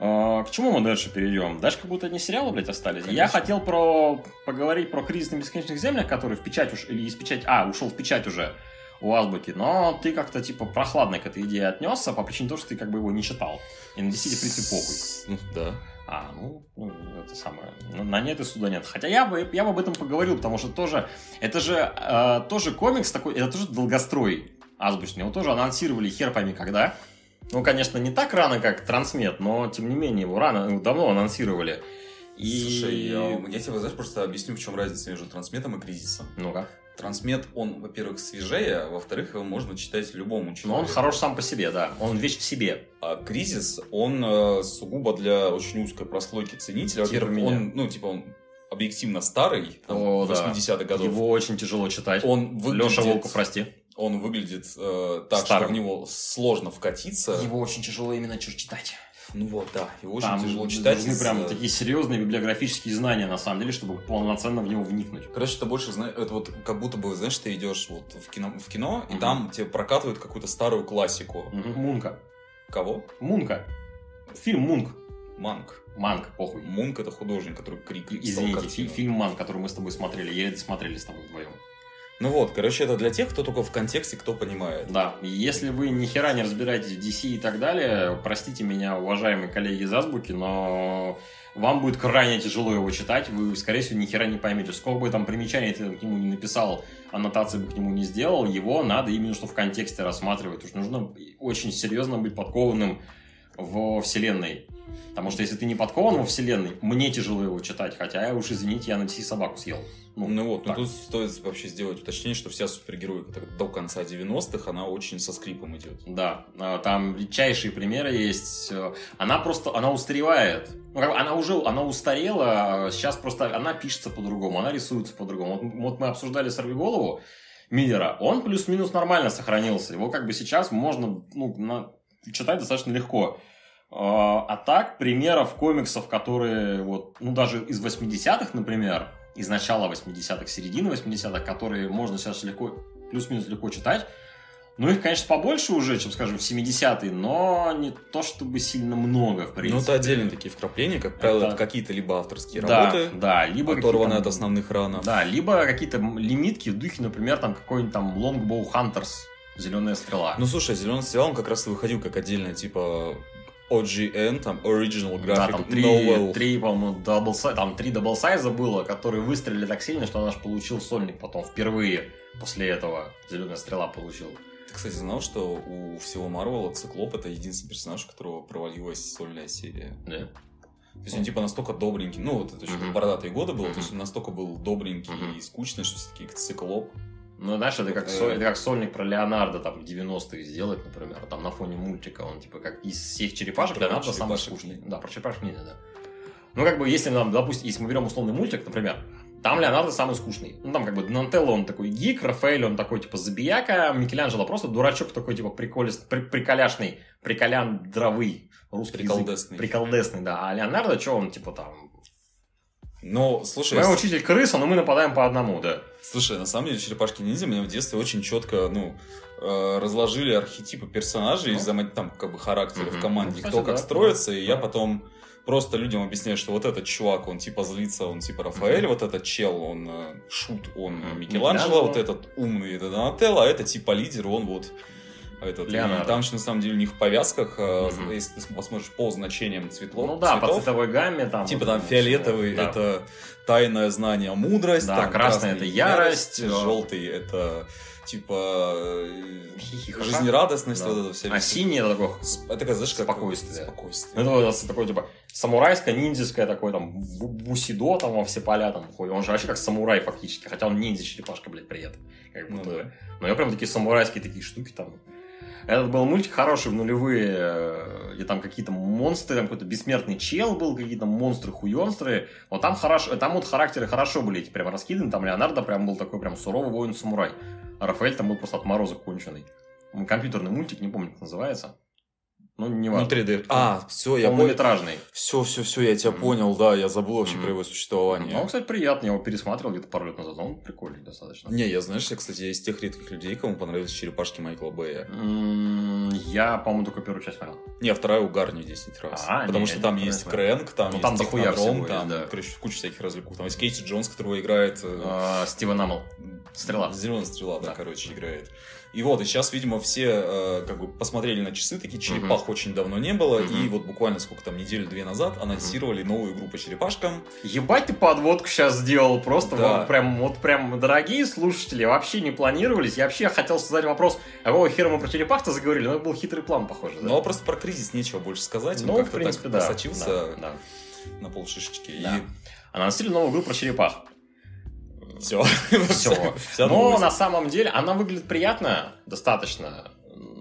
А, К чему мы дальше перейдем? Дальше как будто одни сериалы, блядь, остались. Я Конечно. хотел про поговорить про кризис на бесконечных землях, который в печать уж или из печать, а ушел в печать уже у Азбуки, но ты как-то типа прохладно к этой идее отнесся по причине того, что ты как бы его не читал. И на DC, в принципе, похуй. Ну, да. А, ну, ну, это самое. На- нет и суда нет. Хотя я бы, я бы об этом поговорил, потому что тоже, это же э, тоже комикс такой, это тоже долгострой азбучный. Его тоже анонсировали хер пойми когда. Ну, конечно, не так рано, как Трансмет, но, тем не менее, его рано, ну, давно анонсировали. И... Слушай, я, я тебе, знаешь, просто объясню, в чем разница между трансметом и кризисом. Ну-ка. Трансмет, он, во-первых, свежее, а во-вторых, его можно читать любому человеку. Но он хорош сам по себе, да. Он вещь в себе. А кризис, он э, сугубо для очень узкой прослойки ценителя. Типа Во-первых, он, ну, типа, он объективно старый, там, О, да. 80-х годов. Его очень тяжело читать. Он выглядит, Леша Волков, прости. он выглядит э, так, Старым. что в него сложно вкатиться. очень тяжело именно читать. Ну вот, да, его очень Там тяжело читать. нужны из, прям такие серьезные библиографические знания, на самом деле, чтобы полноценно в него вникнуть. Короче, это больше, знаешь, это вот как будто бы, знаешь, ты идешь вот в кино, в кино и Мгм. там тебе прокатывают какую-то старую классику. Мгм. Мунка. Кого? Мунка. Фильм Мунк. Манк. Манк, похуй. Мунк это художник, который крик Извините, фи- фильм Манк, который мы с тобой смотрели. Это смотрели с тобой вдвоем. Ну вот, короче, это для тех, кто только в контексте, кто понимает. Да, если вы ни хера не разбираетесь в DC и так далее, простите меня, уважаемые коллеги из Азбуки, но вам будет крайне тяжело его читать, вы, скорее всего, ни хера не поймете. Сколько бы там примечаний ты к нему не написал, аннотации бы к нему не сделал, его надо именно что в контексте рассматривать. Уж нужно очень серьезно быть подкованным во вселенной. Потому что если ты не подкован во вселенной, мне тяжело его читать, хотя я уж, извините, я на DC собаку съел. Ну, вот, ну тут стоит вообще сделать уточнение, что вся супергероика так до конца 90-х, она очень со скрипом идет. Да, а, там редчайшие примеры есть. Э, Она просто, она устаревает. Ну, как бы она уже, она устарела, а сейчас просто, она пишется по-другому, она рисуется по-другому. Вот, вот мы обсуждали «Сорвиголову» Миллера, он плюс-минус нормально сохранился. Его как бы сейчас можно ну, на- читать достаточно легко. А а так, примеров комиксов, которые вот, ну, даже из 80-х, например, из начала 80-х, середины 80-х, которые можно сейчас легко, плюс-минус легко читать, ну, их, конечно, побольше уже, чем, скажем, в 70-е, но не то чтобы сильно много, в принципе. Ну, это отдельные такие вкрапления, как правило, Это- это какие-то либо авторские да, работы, да, либо какие-то- от основных ранов. Да, либо какие-то лимитки в духе, например, там какой-нибудь там Longbow Hunters, Зеленая стрела. Ну, слушай, Зеленый сериал, он как раз и выходил как отдельная, типа, OGN, там, Original да, Graphic там три, Novel. три, по-моему, double там три double-size а было, которые выстрелили так сильно, что наш получил сольник потом впервые после этого Зеленая стрела получил. Ты, кстати, знал, что у всего Марвела Циклоп это единственный персонаж, у которого провалилась сольная серия. Да. То есть он типа настолько добренький, ну вот это еще Мгм. бородатые годы было, Мгм. то есть он настолько был добренький Мгм. и скучный, что все-таки циклоп. Ну, знаешь, это как, Э. со- это как сольник про Леонардо там в 90-х сделать, например, там на фоне мультика, он типа как из всех черепашек Про Леонардо самый скучный. Да, про черепашек ниндзя, да. Ну, как бы, если нам, допустим, если мы берем условный мультик, например, там Леонардо самый скучный. Ну, там как бы Донателло, он такой гик, Рафаэль, он такой, типа, забияка, Микеланджело просто дурачок такой, типа, приколист, при- приколяшный, приколян дровый, русский язык. Приколдесный. Приколдесный, да. А Леонардо, что он, типа, там... Но, слушай, с- учитель крыса, но мы нападаем по одному, да. слушай, на самом деле черепашки ниндзя меня в детстве очень четко, ну, э, разложили архетипы персонажей, Ну. взаимо- там, как бы, характеры Мгм. в команде, Ну, кстати, кто как да, строится, да, и я потом просто людям объясняю, что вот этот чувак, он типа злится, он типа Рафаэль, вот этот чел, он э, шут, он Мгм. Микеланджело, Микеланджело. вот этот умный, это Донателло, а это типа лидер, он вот этот. И Леонардо. там еще на самом деле у них в повязках, Мгм. если ты посмотришь по значениям цветлов, Ну да, по цветов, цветовой гамме там. Типа вот там это фиолетовый. Да. это тайное знание мудрость, Да, там красный это ярость, э, желтый это типа Хихихаха. жизнерадостность, Да. вот это все. А синий это такой это как, знаешь, как Спокойствие. спокойствие. Это вот такой, типа, самурайское, ниндзяское такое, там, бу- бусидо, там, во все поля, там, ходит. Он же вообще как самурай, фактически, хотя он ниндзя-черепашка, блядь, при этом. Как Ну будто. да. Но я прям такие самурайские такие штуки там. Этот был мультик хороший в нулевые, э, где там какие-то монстры, там какой-то бессмертный чел был, какие-то монстры-хуёнстры. Вот там хорошо, там вот характеры хорошо были эти прям раскиданы, там Леонардо прям был такой прям суровый воин-самурай. А Рафаэль там был просто отморозок конченый. Компьютерный мультик, не помню, как называется. Ну, не Ну, важно. 3D. А, все, я понял. Полнометражный. Все, все, все, я тебя Мгм. понял, да, я забыл вообще Мгм. про его существование. Ну, он, кстати, приятный, я его пересматривал где-то пару лет назад, он прикольный достаточно. Не, я, знаешь, я, кстати, из тех редких людей, кому понравились черепашки Майкла Бэя. М, Я, по-моему, только первую часть смотрел. Не, а вторая угарнее 10 раз. А, Потому не, что там есть. Крэнк, там Ну, есть там Технодром, там, есть, да. короче, куча всяких развлекух. Там есть Кейси Джонс, которого играет... э, А, Стивен Амел. Стрела. Зеленая стрела, да, Да. короче, играет. И вот, и сейчас, видимо, все э, как бы посмотрели на часы, такие черепах очень давно не было, Мгм. и вот буквально сколько там, неделю-две назад анонсировали новую игру по черепашкам. Ебать ты подводку сейчас сделал, просто Да. вот прям, вот прям, дорогие слушатели, вообще не планировались. Я вообще хотел задать вопрос, а какого хера мы про черепах-то заговорили? Ну, это был хитрый план, похоже, да? Ну, а просто про кризис нечего больше сказать, Ну, он в как-то принципе, так да. просочился Да, да. на полшишечки. Да. И Анонсировали новую игру про черепах. Все. (laughs) Всё. Но на самом деле она выглядит приятно, достаточно.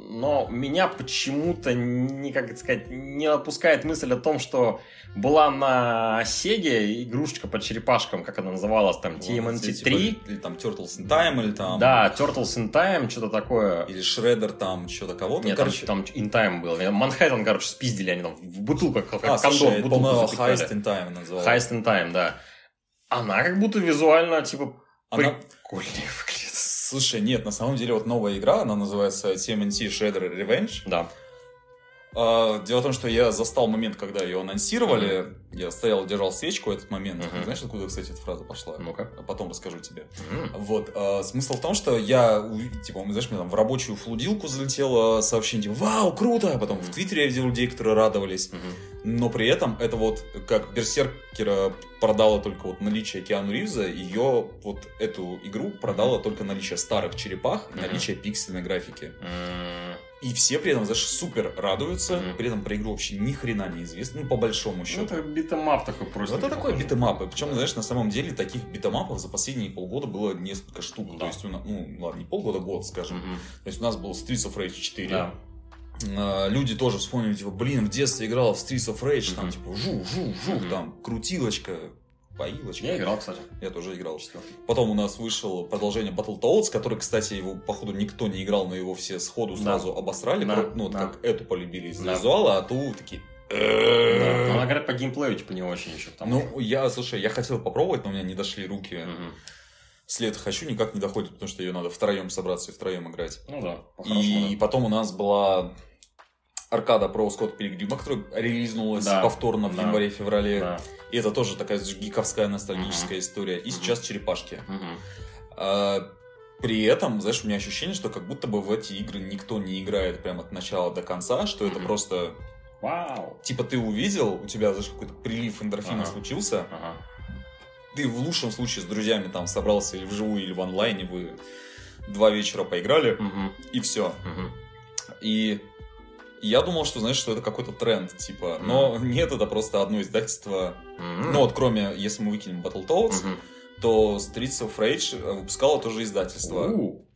но меня почему-то, не, как это сказать, не отпускает мысль о том, что была на Сеге игрушечка по черепашкам, как она называлась, там, TMNT 3. Типа, или там Turtles in Time, или там... Да, Turtles in Time, что-то такое. Или Shredder там, что-то кого-то, Нет, короче. там, там In Time был. Манхэттен, короче, спиздили они там в бутылках, как А, слушай, в это, по-моему, запихали. Heist in Time называлось. Heist in Time, да. Она как будто визуально, типа, Она- прикольнее выглядит. Слушай, нет, на самом деле вот новая игра, она называется TMNT Shredder Revenge. Да. А, дело в том, что я застал момент, когда ее анонсировали. Я стоял, держал свечку в этот момент. Мгм. Знаешь, откуда, кстати, эта фраза пошла? Ну-ка. А Потом расскажу тебе. М. Вот, а, смысл в том, что я, типа, знаешь, мне там в рабочую флудилку залетело сообщение, типа, вау, круто! Потом в Мгм. Твиттере я видел людей, которые радовались. Мгм. Но при этом это вот, как Берсеркера продала только вот наличие Киану Ривза, ее вот эту игру продала только наличие старых черепах Мгм. наличие пиксельной графики. М. И все при этом, знаешь, супер радуются, Мгм. при этом про игру вообще ни хрена не известно, ну, по большому Ну, счету. это beat 'em up такой просто. Вот это такой beat 'em up. Причем, знаешь, на самом деле таких beat 'em up ов за последние полгода было несколько штук. Да. То есть, у нас, ну, ладно, не полгода, год, скажем. То есть у нас был Streets of Rage 4. Да. А, Люди тоже вспомнили, типа, блин, в детстве играл в Streets of Rage, там, Мгм. типа, жух, Мгм. там, крутилочка, поилочка. Я играл, кстати. Я тоже играл. Четвертый. Потом у нас вышел продолжение Battletoads, который, кстати, его, походу, никто не играл, но его все сходу Да. сразу обосрали. Да, Про- Ну, вот да. как эту полюбили из-за Да. визуала, а ту такие... Да. Она говорят по геймплею, типа, не очень еще. Там Ну, я, слушай, я хотел попробовать, но у меня не дошли руки. Мгм. След хочу, никак не доходит, потому что ее надо втроем собраться и втроем играть. Ну да, И потом у нас была аркада про Скотт Пилигрима, которая релизнулась Да, повторно в да. январе-феврале. Да. И это тоже такая гиковская ностальгическая история. И Мгм. сейчас черепашки. Мгм. А, При этом, знаешь, у меня ощущение, что как будто бы в эти игры никто не играет прямо от начала до конца, что это Мгм. просто, Вау. типа, ты увидел, у тебя, знаешь, какой-то прилив эндорфина Ага. случился, Ага. ты в лучшем случае с друзьями там собрался или вживую, или в онлайне, вы два вечера поиграли, Мгм. и все. Мгм. И я думал, что, знаешь, что это какой-то тренд, типа, но (laughs) нет, это просто одно издательство. Мгм. Ну вот, кроме, если мы выкинем Battletoads, Мгм. то Streets of Rage э, выпускало тоже издательство.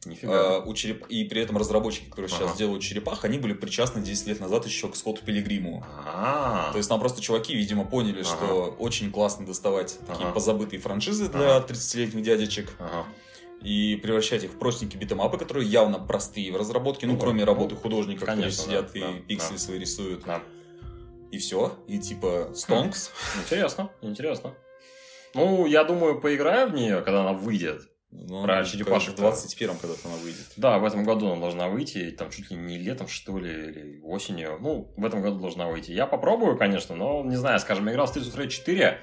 Нифига. А, у череп... И при этом разработчики, которые сейчас Ага. делают черепах, они были причастны 10 лет назад еще к Скотту Пилигриму. А. То есть там просто чуваки, видимо, поняли, Ага. что очень классно доставать такие Ага. позабытые франшизы для Ага. 30-летних дядечек Ага. И превращать их в простенькие битэмапы, которые явно простые в разработке, ну, Ну, кроме ну, работы художников, конечно, которые да, сидят и да, пиксели да. свои рисуют. Да. И все. И типа Стонкс. (laughs) Интересно, интересно. Ну, я думаю, поиграю в нее, когда она выйдет. Ну, Про черепашек, В 21-м когда-то она выйдет. Да, в этом году она должна выйти, там чуть ли не летом, что ли, или осенью. Ну, в этом году должна выйти. Я попробую, конечно, но, не знаю, скажем, играл в Streets of Rage 4,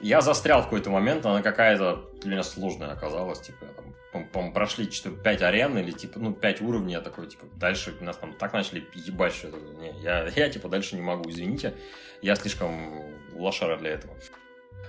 я застрял в какой-то момент, она какая-то для меня сложная оказалась, типа, там, по- по-моему, прошли что 5 арен или, типа, ну, 5 уровней, я такой, типа, дальше нас там так начали ебать, что не, я, (laughs) я, типа, дальше не могу, извините, я слишком лошара для этого.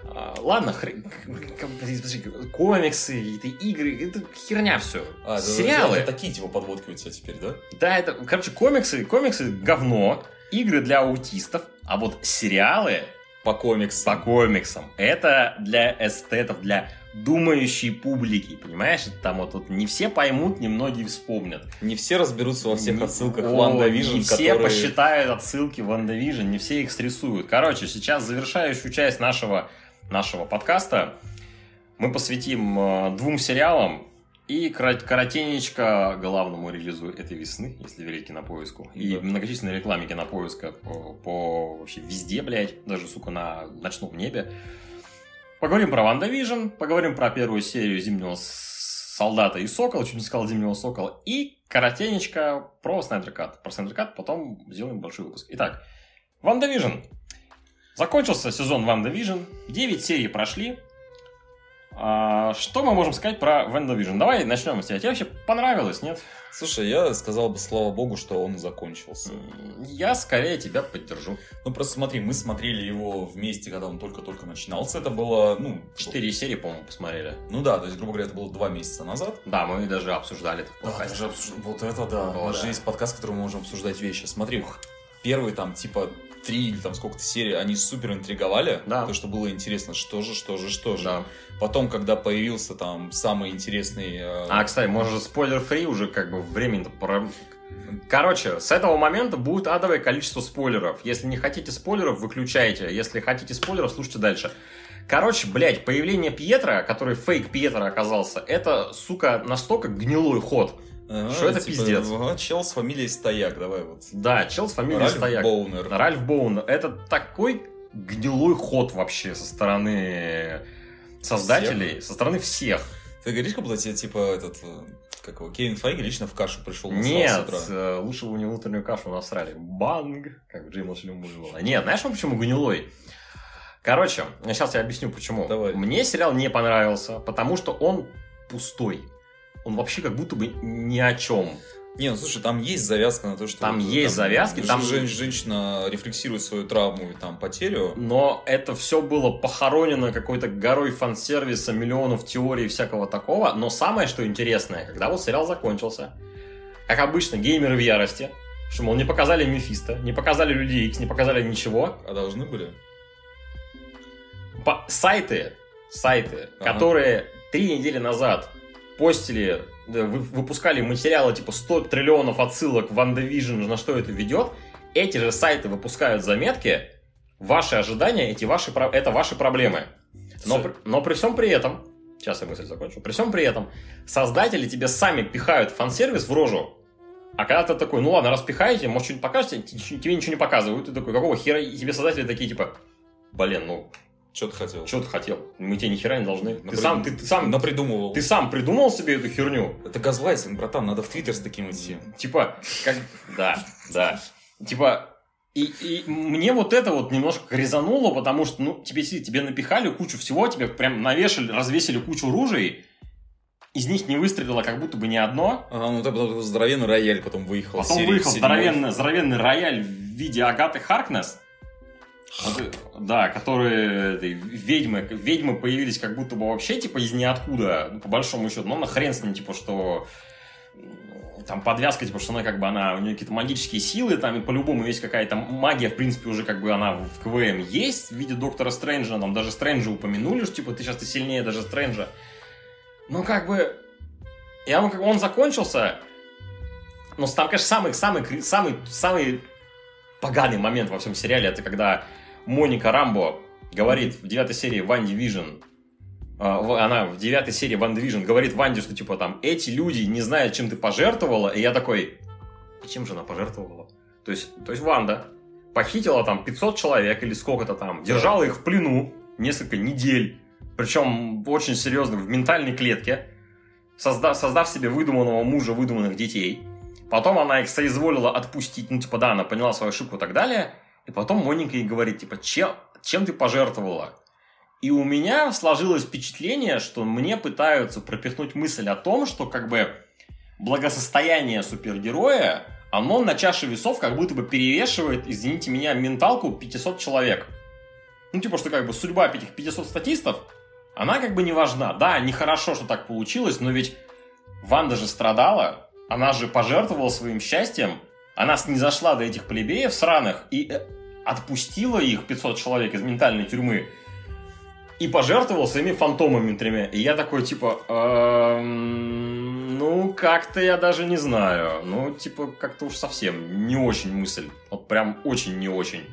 А, ладно, хр- (laughs) комиксы, это игры, это херня все. А, Сериалы. это такие типа подводки у тебя теперь, да? Да, это, короче, комиксы, комиксы говно, игры для аутистов, а вот сериалы По комиксам. по комиксам это для эстетов, для думающей публики, понимаешь? Там вот тут не все поймут, немногие вспомнят. Не все разберутся во всех Не- отсылках О, WandaVision, Не все которые... посчитают отсылки в WandaVision, не все их срисуют. Короче, сейчас завершающую часть нашего, нашего подкаста мы посвятим э, двум сериалам и коротенечко главному релизу этой весны, если верить кинопоиску. И Да. многочисленной рекламе кинопоиска по, по вообще везде, блядь, даже, сука, на ночном небе. Поговорим про WandaVision, поговорим про первую серию Зимнего Солдата и Сокола, чуть не сказал Зимнего Сокола, и коротенечко про Snyder Cut. Про Snyder Cut потом сделаем большой выпуск. Итак, WandaVision. Закончился сезон WandaVision, 9 серий прошли. А, что мы можем сказать про Вижн? Давай начнем с тебя. Тебе вообще понравилось, нет? Слушай, я сказал бы, слава богу, что он закончился. Я скорее тебя поддержу. Ну, просто смотри, мы смотрели его вместе, когда он только-только начинался. Это было, ну... Четыре серии, по-моему, посмотрели. Ну да, то есть, грубо говоря, это было два месяца назад. Да, мы даже обсуждали это в Да, даже обсуж- Вот это да. О, У нас да. же есть подкаст, в котором мы можем обсуждать вещи. Смотри, первые там, типа, три или там сколько-то серий, они супер интриговали. Да. То, что было интересно, что же, что же, что же. Да. Потом, когда появился там самый интересный... э, А, кстати, может, спойлер-фри уже как бы времени-то пора- Короче, с этого момента будет адовое количество спойлеров. Если не хотите спойлеров, выключайте. Если хотите спойлеров, слушайте дальше. Короче, блядь, появление Пьетра, который фейк Пьетра оказался, это, сука, настолько гнилой ход. Что это типа, пиздец? ага, чел с фамилией Стояк, давай вот. Да, чел с фамилией Ральф Стояк. Боунер. Ральф Боун. Это такой гнилой ход вообще со стороны создателей, со стороны всех. Ты говоришь, как будто тебе, типа, этот, э, как его, Кевин Файги лично в кашу пришел насрал с Нет, утра. э, лучше бы у него утреннюю кашу насрали. Банг, как в Джеймс Люмбу было. Нет, знаешь, он почему гнилой? Короче, сейчас я объясню, почему. Давай. Мне сериал не понравился, потому что он пустой. Он вообще как будто бы ни о чем. Не, ну слушай, там есть завязка на то, что... Там вот, есть завязки, ж- там- жен- женщина рефлексирует свою травму и там потерю. Но это все было похоронено какой-то горой фан-сервиса, миллионов теорий и всякого такого. Но самое, что интересное, когда вот сериал закончился, как обычно, геймеры в ярости, что, мол, не показали Мефиста, не показали Людей Икс, не показали ничего. А должны были? По- сайты, сайты, Ага. которые три недели назад постили, выпускали материалы типа 100 триллионов отсылок в Ванда на что это ведет, эти же сайты выпускают заметки, ваши ожидания, эти ваши, это ваши проблемы. Но, но при всем при этом, сейчас я мысль закончу, при всем при этом, создатели тебе сами пихают фан-сервис в рожу, а когда ты такой, ну ладно, раз пихаете, может, что-нибудь покажете, тебе ничего не показывают, ты такой, какого хера, и тебе создатели такие, типа, блин, ну, Что ты хотел? что ты хотел? Мы тебе ни хера не должны. Ты Напридум- сам, ты, ты сам, Напридумывал. ты сам придумал себе эту херню? Это газлайтинг, братан, надо в Твиттер с таким идти. Типа, как... Да, да. Типа, и, и мне вот это вот немножко резануло, потому что, ну, тебе, тебе напихали кучу всего, тебе прям навешали, развесили кучу ружей, из них не выстрелило как будто бы ни одно. Ага, ну потом здоровенный рояль потом выехал. Потом выехал здоровенный, здоровенный рояль в виде Агаты Харкнес. Да, которые ведьмы, ведьмы появились как будто бы вообще типа из ниоткуда, ну, по большому счету. Ну, на хрен с ним, типа, что м, там подвязка, типа, что она как бы, она, у нее какие-то магические силы, там и по-любому есть какая-то магия, в принципе, уже как бы она в КВМ есть в виде Доктора Стрэнджа, там даже Стрэнджа упомянули, что типа ты сейчас ты сильнее даже Стрэнджа. Ну, как бы, и он, он закончился, но там, конечно, самый, самый, самый, самый поганый момент во всем сериале, это когда Моника Рамбо говорит в девятой серии Ван Division, а, она в девятой серии Ван Division говорит Ванде, что типа там эти люди не знают, чем ты пожертвовала, и я такой, и чем же она пожертвовала? То есть, то есть Ванда похитила там 500 человек или сколько-то там, держала их в плену несколько недель, причем очень серьезно, в ментальной клетке, создав, создав себе выдуманного мужа, выдуманных детей. Потом она их соизволила отпустить, ну, типа, да, она поняла свою ошибку и так далее. И потом Моника ей говорит, типа, чем, чем ты пожертвовала? И у меня сложилось впечатление, что мне пытаются пропихнуть мысль о том, что, как бы, благосостояние супергероя, оно на чаше весов как будто бы перевешивает, извините меня, менталку 500 человек. Ну, типа, что, как бы, судьба этих 500 статистов, она как бы не важна. Да, нехорошо, что так получилось, но ведь Ванда же страдала, она же пожертвовала своим счастьем, она снизошла до этих плебеев сраных и э, отпустила их, 500 человек, из ментальной тюрьмы, и пожертвовала своими фантомами тремя. И я такой, типа, «Эм, ну, как-то я даже не знаю. Ну, типа, как-то уж совсем не очень мысль. Вот прям очень не очень.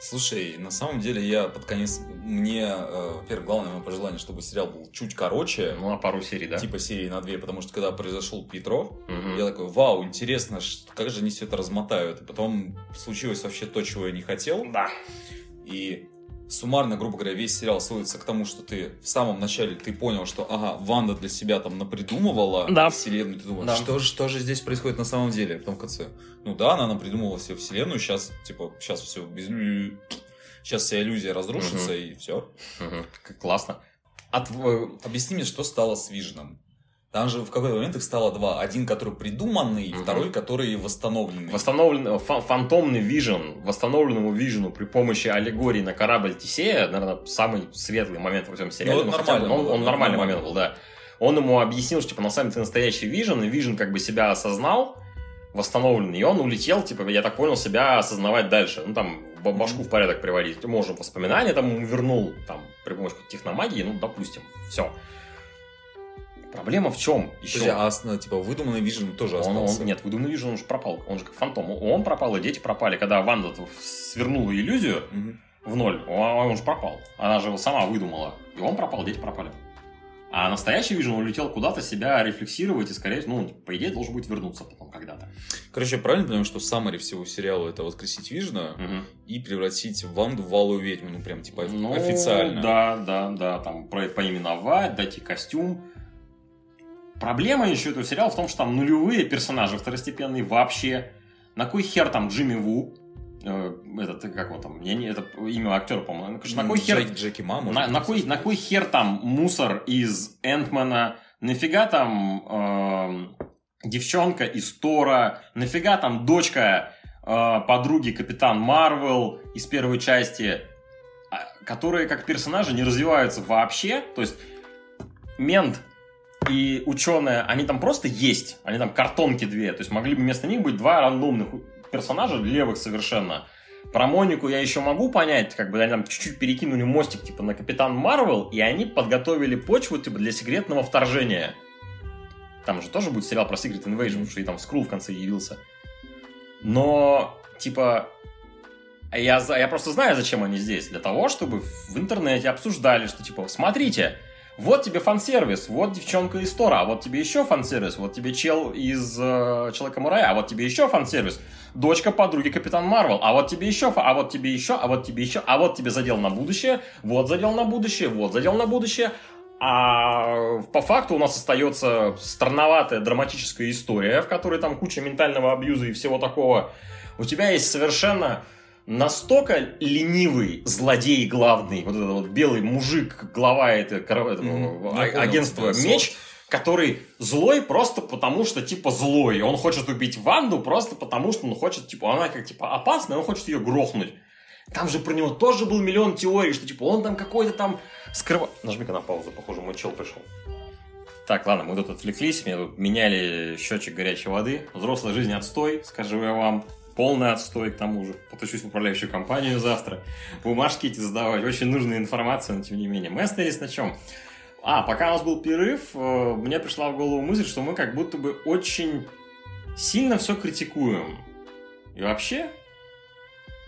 Слушай, на самом деле я под конец... Мне, э, во-первых, главное мое пожелание, чтобы сериал был чуть короче. Ну, на пару серий, да? Типа серии на две, потому что когда произошел Петро, Мгм. я такой, вау, интересно, как же они все это размотают. И потом случилось вообще то, чего я не хотел. Да. И суммарно, грубо говоря, весь сериал сводится к тому, что ты в самом начале ты понял, что, ага, Ванда для себя там напридумывала Да. вселенную, ты думаешь, Да. что, же, что же здесь происходит на самом деле? А Потом в конце, ну да, она напридумывала себе вселенную, сейчас, типа, сейчас все без... Сейчас вся иллюзия разрушится, и все. Как классно. От, э, Объясни мне, что стало с Виженом? Там же в какой-то момент их стало два. Один, который придуманный, Мгм. второй, который восстановленный. Восстановленный, фа- фантомный вижен, восстановленному вижену при помощи аллегории на корабль Тесея, наверное, самый светлый момент во всем сериале. Ну, это Ну, хотя бы, он, было, он нормальный нормально. момент был, да. Он ему объяснил, что, типа, на самом деле ты настоящий вижен, и вижен как бы себя осознал, восстановленный, и он улетел, типа, я так понял, себя осознавать дальше. Ну, там, башку в порядок приводить. Можно воспоминания там вернул, там, при помощи техномагии, ну, допустим, все. Проблема в чем? Еще? Подожди, а основ- типа выдуманный Вижн тоже Он- он- остался? нет, выдуманный Вижн, он же пропал. Он же как фантом. Он пропал, и дети пропали. Когда Ванда свернула иллюзию Мгм. в ноль, он, он же пропал. Она же его сама выдумала. И он пропал, дети пропали. А настоящий Вижн улетел куда-то себя рефлексировать и, скорее всего, ну, по идее, должен будет вернуться потом когда-то. Короче, я правильно понимаю, что саммари всего сериала это воскресить Вижна Мгм. и превратить Ванду в Валую ведьму, ну прям типа Ну, официально. Да, да, да, там поименовать, дать ей костюм. Проблема еще этого сериала в том, что там нулевые персонажи второстепенные вообще. На кой хер там Джимми Ву? Э, этот, как он там? Я не, это имя актера, по-моему. На кой хер Джек- Джеки Ма, может на, на кой, на кой хер там мусор из Энтмана? Нафига там эм, девчонка из Тора? Нафига там дочка э, подруги Капитан Марвел из первой части? а, Которые как персонажи не развиваются вообще. То есть мент и ученая, они там просто есть. Они там картонки две. То есть могли бы вместо них быть два рандомных персонажа, левых совершенно. Про Монику я еще могу понять, как бы они там чуть-чуть перекинули мостик типа на Капитан Марвел, и они подготовили почву типа для секретного вторжения. Там же тоже будет сериал про Secret Invasion, что и там Скрул в конце явился. Но, типа, я, я просто знаю, зачем они здесь. Для того, чтобы в интернете обсуждали, что, типа, смотрите, вот тебе фан-сервис, вот девчонка из Тора, а вот тебе еще фан-сервис, вот тебе чел из э, Человека-мурая, а вот тебе еще фан-сервис, дочка подруги Капитан Марвел, а вот тебе еще, а вот тебе еще, а вот тебе еще, а вот тебе задел на будущее, вот задел на будущее, вот задел на будущее, а по факту у нас остается странноватая драматическая история, в которой там куча ментального абьюза и всего такого. У тебя есть совершенно настолько ленивый злодей главный, вот этот вот белый мужик, глава этого Мгм. а- понял, агентства да, Меч, который злой просто потому, что типа злой. Он хочет убить Ванду просто потому, что он хочет, типа, она как типа опасная, он хочет ее грохнуть. Там же про него тоже был миллион теорий, что типа он там какой-то там скрыва... Нажми-ка на паузу, похоже, мой чел пришел. Так, ладно, мы тут отвлеклись, мне тут меняли счетчик горячей воды. Взрослая жизнь отстой, скажу я вам. Полный отстой, к тому же. Потащусь в управляющую компанию завтра. Бумажки эти сдавать. Очень нужная информация, но тем не менее. Мы остались на чем? А, пока у нас был перерыв, э, мне пришла в голову мысль, что мы как будто бы очень сильно все критикуем. И вообще,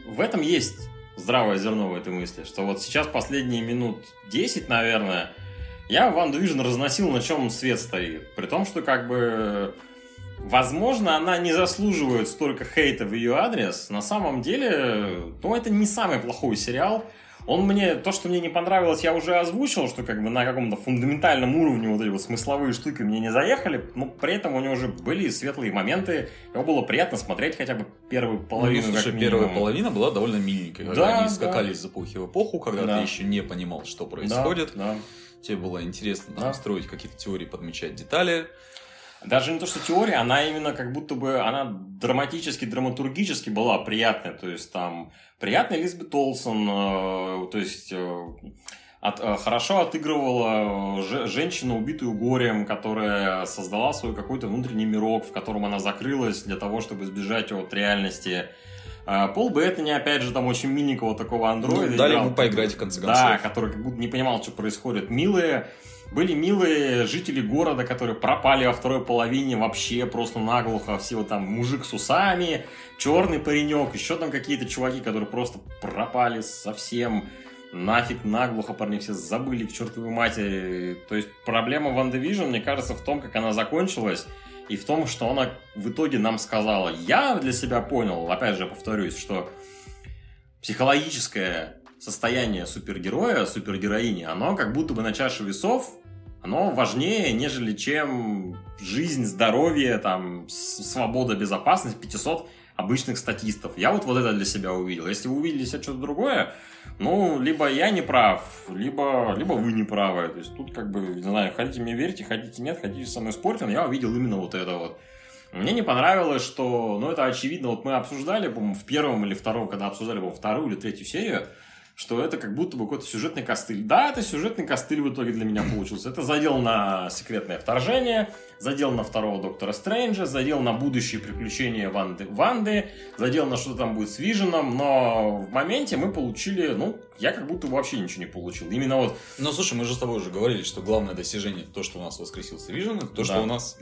в этом есть здравое зерно в этой мысли, что вот сейчас последние минут 10, наверное, я Ван Division разносил, на чем свет стоит. При том, что как бы Возможно, она не заслуживает столько хейта в ее адрес. На самом деле, ну, это не самый плохой сериал. Он мне, то, что мне не понравилось, я уже озвучил, что как бы на каком-то фундаментальном уровне вот эти вот смысловые штуки мне не заехали, но при этом у него уже были светлые моменты, его было приятно смотреть хотя бы первую половину. ну, слушай, как первая половина была довольно миленькой, когда Да, они да. скакали из эпохи в эпоху, когда Да. ты еще не понимал, что Да, происходит. да. Тебе было интересно там Да. строить какие-то теории, подмечать детали. Даже не то, что теория, она именно как будто бы, она драматически, драматургически была приятная. То есть там приятный Элизабет Олсен, э, то есть э, от- э, хорошо отыгрывала же- женщину, убитую горем, которая создала свой какой-то внутренний мирок, в котором она закрылась для того, чтобы избежать от реальности. Пол Беттани, опять же, там очень миленького такого андроида. Ну, дали играл. ему поиграть, в конце Да, концов. который как будто не понимал, что происходит. Милые, были милые жители города, которые пропали во второй половине вообще просто наглухо. Все вот там мужик с усами, черный паренек, еще там какие-то чуваки, которые просто пропали совсем. Нафиг наглухо парни все забыли к чертовой матери. То есть проблема Ван Division, мне кажется, в том, как она закончилась. И в том, что она в итоге нам сказала. Я для себя понял, опять же повторюсь, что психологическое состояние супергероя, супергероини, оно как будто бы на чаше весов, оно важнее, нежели чем жизнь, здоровье, там, свобода, безопасность 500 обычных статистов. Я вот вот это для себя увидел. Если вы увидели себе что-то другое, ну, либо я не прав, либо, либо вы не правы. То есть тут как бы, не знаю, хотите мне верьте, хотите нет, хотите со мной спорьте, но я увидел именно вот это вот. Мне не понравилось, что, ну, это очевидно, вот мы обсуждали, по-моему, в первом или втором, когда обсуждали, по-моему, вторую или третью серию, что это как будто бы какой-то сюжетный костыль. Да, это сюжетный костыль в итоге для меня получился. Это задел на секретное вторжение, задел на второго Доктора Стрэнджа, задел на будущие приключения Ванды, Ванды задел на что там будет с Виженом, но в моменте мы получили, ну, я как будто вообще ничего не получил. Именно вот... Ну, слушай, мы же с тобой уже говорили, что главное достижение то, что у нас воскресился Вижен, то, Да. что у нас...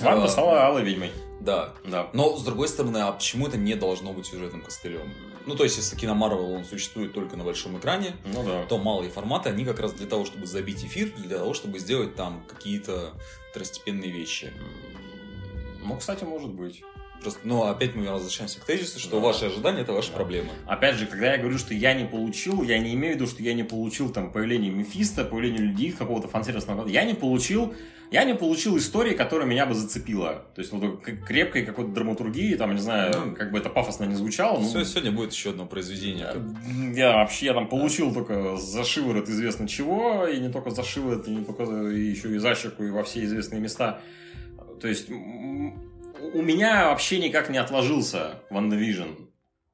Ванда А, стала Алой ведьмой. Да. Да. Но, с другой стороны, а почему это не должно быть сюжетным костылем? Ну, то есть, если кино Марвел, он существует только на большом экране, Ну да. то малые форматы, они как раз для того, чтобы забить эфир, для того, чтобы сделать там какие-то второстепенные вещи. Ну, кстати, может быть. Просто, ну, опять мы возвращаемся к тезису, что Да. ваши ожидания – это ваши Да. проблемы. Опять же, когда я говорю, что я не получил, я не имею в виду, что я не получил там появление Мефиста, появление людей, какого-то фан-сервисного. Я не получил, я не получил истории, которая меня бы зацепила. То есть, к- крепкой какой-то драматургии, там, не знаю, Ну, как бы это пафосно не звучало. ну, Всё, сегодня будет еще одно произведение. Я вообще я там получил только за шиворот известно чего, и не только за шиворот, и не только и еще и за щеку, и во все известные места. То есть у меня вообще никак не отложился WandaVision.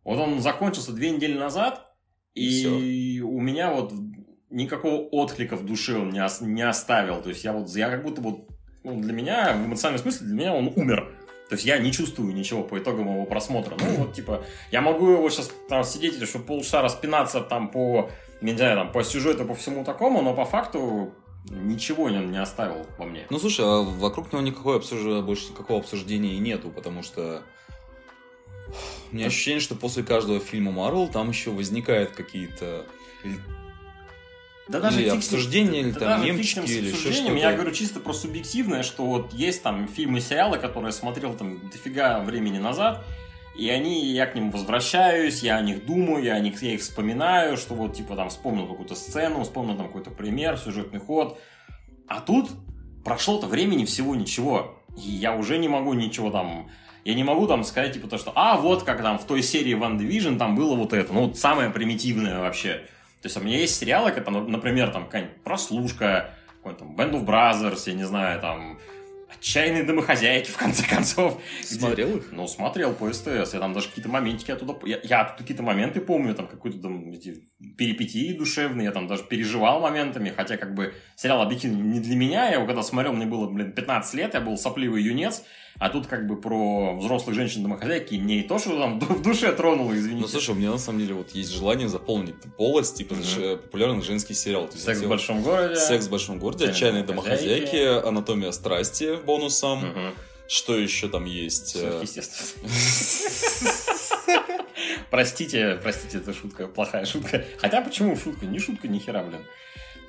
Вот он закончился две недели назад, и у меня вот никакого отклика в душе он не, ос- не оставил. То есть я вот я как будто вот ну, для меня в эмоциональном смысле для меня он умер. То есть я не чувствую ничего по итогам его просмотра. Ну вот типа я могу его сейчас там сидеть еще полчаса распинаться там по не знаю, там, по сюжету, по всему такому, но по факту ничего он не оставил во мне. Ну, слушай, а вокруг него никакой обсуж... больше никакого обсуждения и нету, потому что... У меня ощущение, что после каждого фильма Марвел там еще возникают какие-то... Да Или обсуждения, или да там даже мемчики, или еще что-то. Я говорю чисто про субъективное, что вот есть там фильмы, сериалы, которые я смотрел там дофига времени назад, и они, я к ним возвращаюсь, я о них думаю, я о них, я их вспоминаю, что вот типа там вспомнил какую-то сцену, вспомнил там какой-то пример, сюжетный ход. А тут прошло-то времени всего ничего, и я уже не могу ничего там... Я не могу там сказать, типа, то, что, а, вот как там в той серии Ван Division там было вот это. Ну, вот самое примитивное вообще. То есть у меня есть сериалы, как, например, там какая-нибудь прослушка, какой-нибудь там Band of Brothers, я не знаю, там отчаянные домохозяйки, в конце концов. где- Смотрел их? Ну, смотрел по СТС. Я там даже какие-то моментики оттуда... Я, я оттуда какие-то моменты помню, там какой-то там эти перипетии душевные, я там даже переживал моментами, хотя как бы сериал объективно не для меня. Я его когда смотрел, мне было, блин, 15 лет, я был сопливый юнец, а тут как бы про взрослых женщин-домохозяйки, мне и то, что там (laughs) в душе тронуло, извините. Ну, слушай, у меня на самом деле вот есть желание заполнить полость, типа, Мгм. ж- популярный женский сериал. То есть Секс в большом городе. Секс в большом городе, Отчаянные домохозяйки, анатомия страсти бонусом. Мгм. Что еще там есть? Э, Сверхъестественно. (laughs) Простите, простите, это шутка, плохая шутка. Хотя почему шутка? Не шутка, ни хера, блин.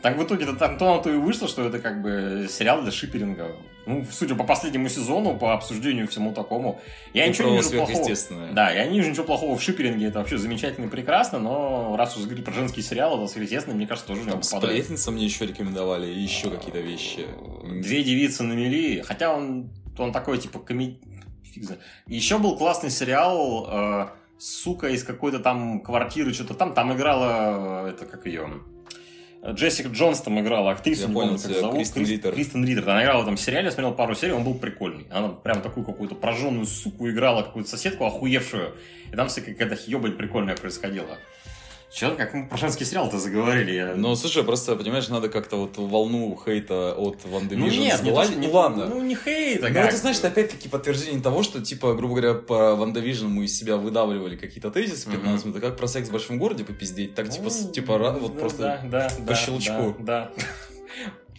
Так в итоге-то там то, то и вышло, что это как бы сериал для шиперинга. Ну, судя по последнему сезону, по обсуждению всему такому, я ну, ничего не вижу плохого. Да, я не вижу ничего плохого в шиперинге, это вообще замечательно и прекрасно, но раз уж говорить про женские сериалы, то сверхъестественно, мне кажется, тоже Там сплетница мне еще рекомендовали, и еще какие-то вещи. Две девицы на мели, хотя он, он такой, типа, комедий... Фиг знает. Еще был классный сериал э, «Сука» из какой-то там квартиры, что-то там. Там играла, э, это как ее... Джессика Джонс там играла, актриса, Я не понял помню, как зовут. Кристен Крис- Риттер. Кристен Риттер. Она играла в этом сериале, я смотрел пару серий, он был прикольный. Она прям такую какую-то прожженную суку играла, какую-то соседку охуевшую. И там всякая какая-то хьёбань прикольная происходила. Че, как мы про женский сериал-то заговорили? Я... Ну, слушай, просто, понимаешь, надо как-то вот волну хейта от Ван ну Division нет, не то, сгладить. что- не- Ну, ладно. Ну не хейт, а Ну, это, значит, опять-таки подтверждение того, что, типа, грубо говоря, по Ван Division мы из себя выдавливали какие-то тезисы 15 минут, а как про секс в большом городе попиздеть, так, типа, Ну, типа, вот ну, просто... по да, щелчку. Да, да. (laughs)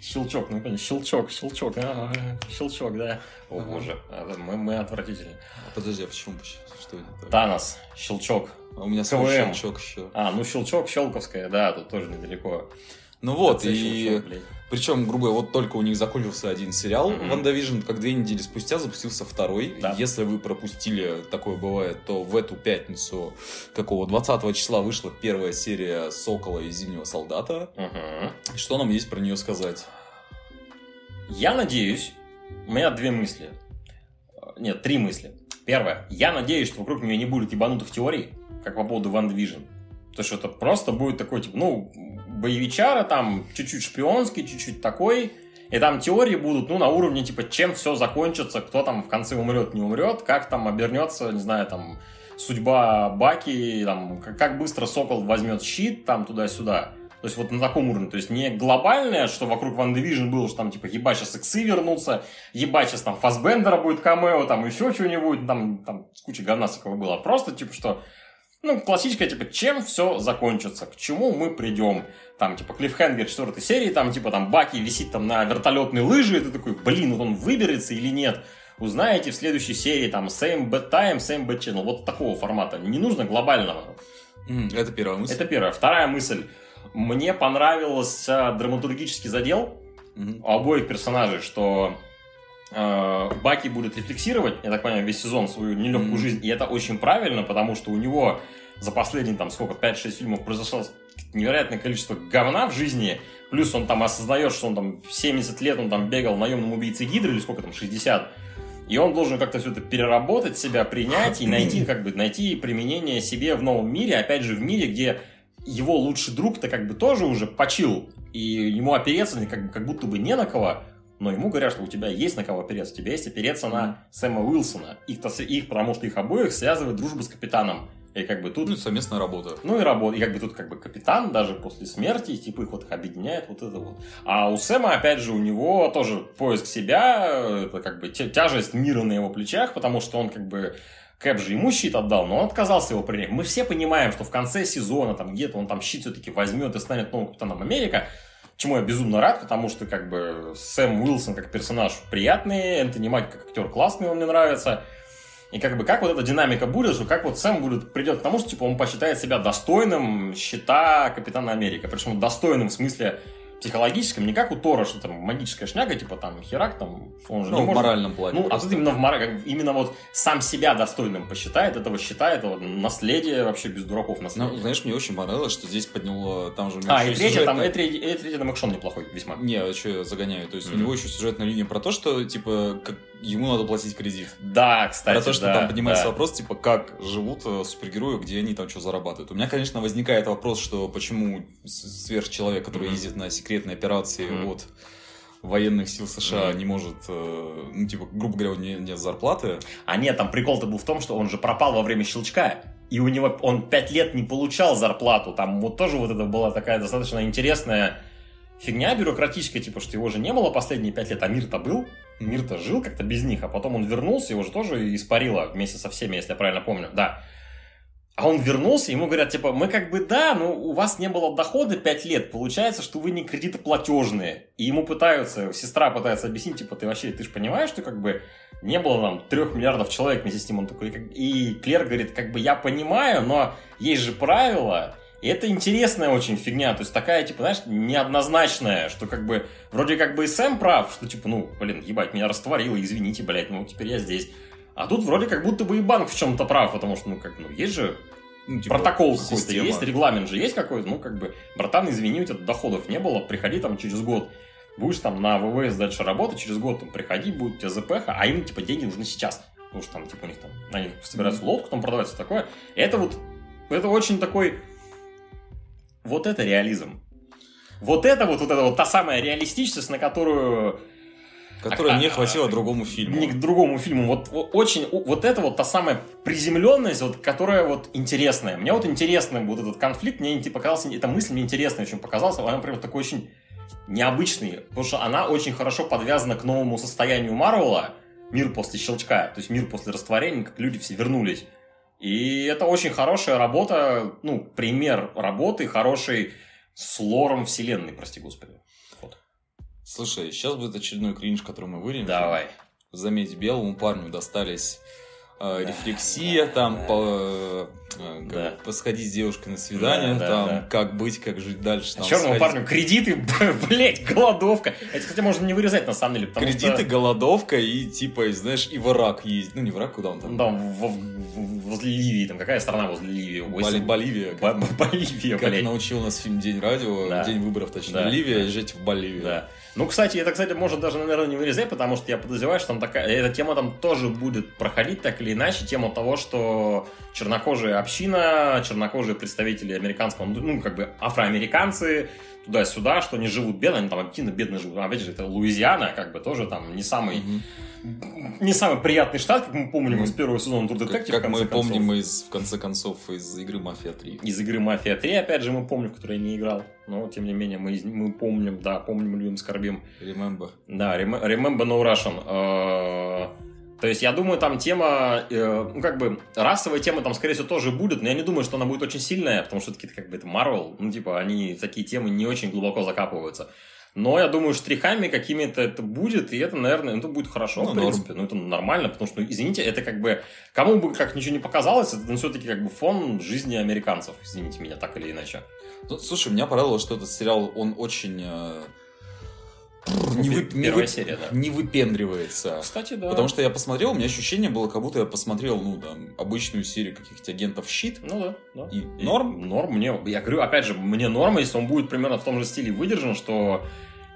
Щелчок, ну конечно, щелчок, щелчок, а, щелчок, да. О Ага. боже, а, мы, мы отвратительны. А Подожди, а почему? Что это? Танос, щелчок. А у меня свой КВМ. щелчок еще. А, ну щелчок, щелковская, да, тут тоже недалеко. Ну вот, и... Причем, грубо говоря, вот только у них закончился один сериал Мгм. Ван Division, как две недели спустя запустился второй. Да. Если вы пропустили, такое бывает, то в эту пятницу, какого, 20 числа вышла первая серия Сокола и Зимнего Солдата. Мгм. Что нам есть про нее сказать? Я надеюсь, у меня две мысли. Нет, три мысли. Первое. Я надеюсь, что вокруг нее не будет ебанутых теорий, как по поводу Ван Division. То, что это просто будет такой, типа, ну, боевичара, там, чуть-чуть шпионский, чуть-чуть такой. И там теории будут, ну, на уровне, типа, чем все закончится, кто там в конце умрет, не умрет, как там обернется, не знаю, там, судьба Баки, там, как, быстро Сокол возьмет щит, там, туда-сюда. То есть вот на таком уровне. То есть не глобальное, что вокруг Ван Division было, что там типа ебать сейчас иксы вернутся, ебать сейчас там Фасбендера будет камео, там еще что-нибудь, там, там куча говна было. Просто типа что, ну, классическая, типа, чем все закончится, к чему мы придем. Там, типа, клиффхенгер четвертой серии, там, типа, там, Баки висит там на вертолетной лыже, и ты такой, блин, вот он выберется или нет. Узнаете в следующей серии, там, same bad time, same bad channel. Вот такого формата. Не нужно глобального. Это первая мысль. Это первая. Вторая мысль. Мне понравился драматургический задел у обоих персонажей, что Баки будет рефлексировать, я так понимаю, весь сезон свою нелегкую Мгм. жизнь, и это очень правильно, потому что у него за последние, там, сколько, 5-6 фильмов произошло невероятное количество говна в жизни, плюс он там осознает, что он там в 70 лет, он там бегал наемным убийцей Гидры, или сколько там, 60, и он должен как-то все это переработать, себя принять и найти, как бы, найти применение себе в новом мире, опять же, в мире, где его лучший друг-то как бы тоже уже почил, и ему опереться как, как будто бы не на кого, но ему говорят, что у тебя есть на кого опереться, у тебя есть опереться на Сэма Уилсона. Их, их, потому что их обоих связывает дружба с капитаном. И как бы тут Ну, совместная работа. ну и работа. И как бы тут как бы капитан даже после смерти, типа их вот их объединяет вот это вот. А у Сэма, опять же, у него тоже поиск себя, это как бы тя- тяжесть мира на его плечах, потому что он как бы Кэп же ему щит отдал, но он отказался его принять. Мы все понимаем, что в конце сезона там где-то он там щит все-таки возьмет и станет новым капитаном Америка. Чему я безумно рад, потому что как бы Сэм Уилсон как персонаж приятный, Энтони Маки как актер классный, он мне нравится. И как бы как вот эта динамика будет, что как вот Сэм будет, придет к тому, что типа он посчитает себя достойным щита Капитана Америка. Причем достойным в смысле психологическом, не как у Тора, что там магическая шняга, типа там Херак, там он же Ну, не в может- моральном плане. Ну, а тут именно в мора- как именно вот сам себя достойным посчитает, этого считает, вот наследие вообще без дураков Ну, наследие. знаешь, мне очень понравилось, что здесь подняло, там же а, еще и третье, там, сюжетная- и третье, и третье там экшон неплохой весьма. Не, а я загоняю? То есть Мгм. у него еще сюжетная линия про то, что, типа, как ему надо платить кредит. Да, кстати, про то, что да, там поднимается да. вопрос, типа, как живут э, супергерои, где они там что зарабатывают. У меня, конечно, возникает вопрос, что почему сверхчеловек, который Мгм. ездит на секретные операции Мгм. от военных сил США, Мгм. не может, э, ну, типа, грубо говоря, у него нет зарплаты. А нет, там прикол-то был в том, что он же пропал во время щелчка. И у него он пять лет не получал зарплату. Там вот тоже вот это была такая достаточно интересная фигня бюрократическая, типа, что его же не было последние пять лет, а мир-то был. Мир-то жил как-то без них, а потом он вернулся, его же тоже испарило вместе со всеми, если я правильно помню, да. А он вернулся, ему говорят, типа, мы как бы, да, но у вас не было дохода 5 лет, получается, что вы не кредитоплатежные. И ему пытаются, сестра пытается объяснить, типа, ты вообще, ты же понимаешь, что как бы не было там трех миллиардов человек вместе с ним. Он такой, как- и Клер говорит, как бы я понимаю, но есть же правила, и это интересная очень фигня, то есть такая, типа, знаешь, неоднозначная, что как бы, вроде как бы и Сэм прав, что типа, ну, блин, ебать, меня растворило, извините, блядь, ну, теперь я здесь. А тут вроде как будто бы и банк в чем-то прав, потому что, ну, как, ну, есть же Ну, типа, протокол какой-то есть, регламент же есть какой-то, ну, как бы, братан, извини, у тебя доходов не было, приходи там через год, будешь там на ВВС дальше работать, через год там приходи, будет у тебя ЗПХ, а им, типа, деньги нужны сейчас, потому что там, типа, у них там, они собираются лодку, там продавать, все такое. Это вот, это очень такой, вот это реализм. Вот это вот, вот это вот та самая реалистичность, на которую Которой А- не а- хватило а- другому фильму. не к другому фильму. Вот, вот очень, вот это вот та самая приземленность, вот, которая вот интересная. Мне вот интересный вот этот конфликт, мне инте- показался, эта мысль мне интересная очень показалась, она прям такой очень необычный, потому что она очень хорошо подвязана к новому состоянию Марвела, мир после щелчка, то есть мир после растворения, как люди все вернулись. И это очень хорошая работа, ну, пример работы, хороший с лором вселенной, прости господи. Вот. Слушай, сейчас будет очередной кринж, который мы вырежем. Давай. Заметь, белому парню достались э, Да, рефлексия, да, там, да. по, э, как Да. посходить с девушкой на свидание, Да, да, там, да. как быть, как жить дальше. А Там, черному сходить. парню кредиты, (laughs) блять, голодовка. Это, кстати, можно не вырезать, на самом деле, Кредиты, что... голодовка и, типа, знаешь, и в Ирак ездить. Ну, не в Ирак, куда он там? Да, в- в- возле Ливии, там какая страна возле Ливии? Боли- Боливия. Бо- Бо- Боливия, Как блядь. научил нас фильм «День радио», Да. «День выборов», точнее, Да, Ливия, да. жить в Боливии. Да. Ну, кстати, это, кстати, можно даже, наверное, не вырезать, потому что я подозреваю, что там такая, эта тема там тоже будет проходить так или иначе, тема того, что чернокожая община, чернокожие представители американского, ну, как бы афроамериканцы, туда-сюда, что они живут бедно, они там активно бедно живут. Опять же, это Луизиана, как бы тоже там не самый Мгм. Не самый приятный штат, как мы помним из первого сезона True Как, Detective. как конце мы концов. помним из, в конце концов, из игры Мафия 3. Из игры Мафия 3, опять же, мы помним, в которой я не играл. Но, тем не менее, мы, мы помним, да, помним, любим, скорбим. Remember. Да, rem- Remember No Russian. Э, То есть, я думаю, там тема, э, ну, как бы, расовая тема там, скорее всего, тоже будет, но я не думаю, что она будет очень сильная, потому что, как бы, это Marvel, ну, типа, они такие темы не очень глубоко закапываются. Но я думаю, штрихами какими-то это будет, и это, наверное, ну, это будет хорошо, Ну, в норм. принципе. Ну, это нормально, потому что, ну, извините, это как бы, кому бы как ничего не показалось, это все-таки как бы фон жизни американцев, извините меня, так или иначе. Ну, слушай, меня порадовало, что этот сериал, он очень... не, пер- вы- не первая вы- серия, да. не выпендривается. Кстати, да. Потому что я посмотрел, у меня ощущение было, как будто я посмотрел, ну, там, обычную серию каких-то агентов щит. Ну да, да. И норм? Норм мне, я говорю, опять же, мне норм, если он будет примерно в том же стиле выдержан, что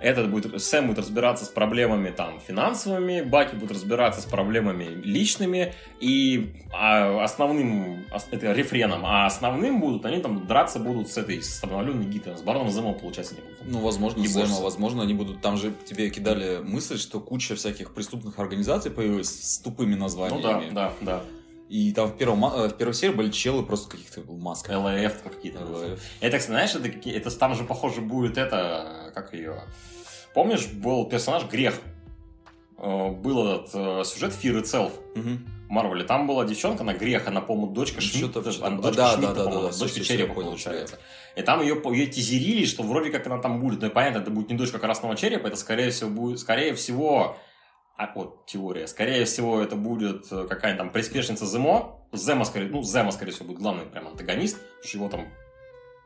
этот будет, Сэм будет разбираться с проблемами там финансовыми, Баки будет разбираться с проблемами личными, и а, основным, ос- это рефреном, а основным будут, они там драться будут с этой, с обновленной гитой, с Бароном Зэмом, получается, не будут. Ну, возможно, Не Сэма, возможно, они будут... Там же тебе кидали мысль, что куча всяких преступных организаций появилась с тупыми Ну да, названиями. да, да. И там в, первом, э, в первой серии были челы просто каких-то масках. ЛФ какие-то. LAF. Это, кстати, знаешь, это, это там же, похоже, будет это, как ее... Помнишь, был персонаж Грех? Э, Был этот э, сюжет Fear Itself в Марвеле. Там была девчонка, она Грех, она, по-моему, дочка Шмидта. она да, дочка да, Шмидта, да, да, по-моему, да, дочка всё, Черепа, понял, получается. И там ее, ее тизерили, что вроде как она там будет. Ну, понятно, это будет не дочка Красного Черепа, это, скорее всего, будет, скорее всего, а, вот, теория. Скорее всего, это будет э, какая-нибудь там приспешница Земо. Зема, скорее, ну, Зема, скорее всего, будет главный прям антагонист, потому его там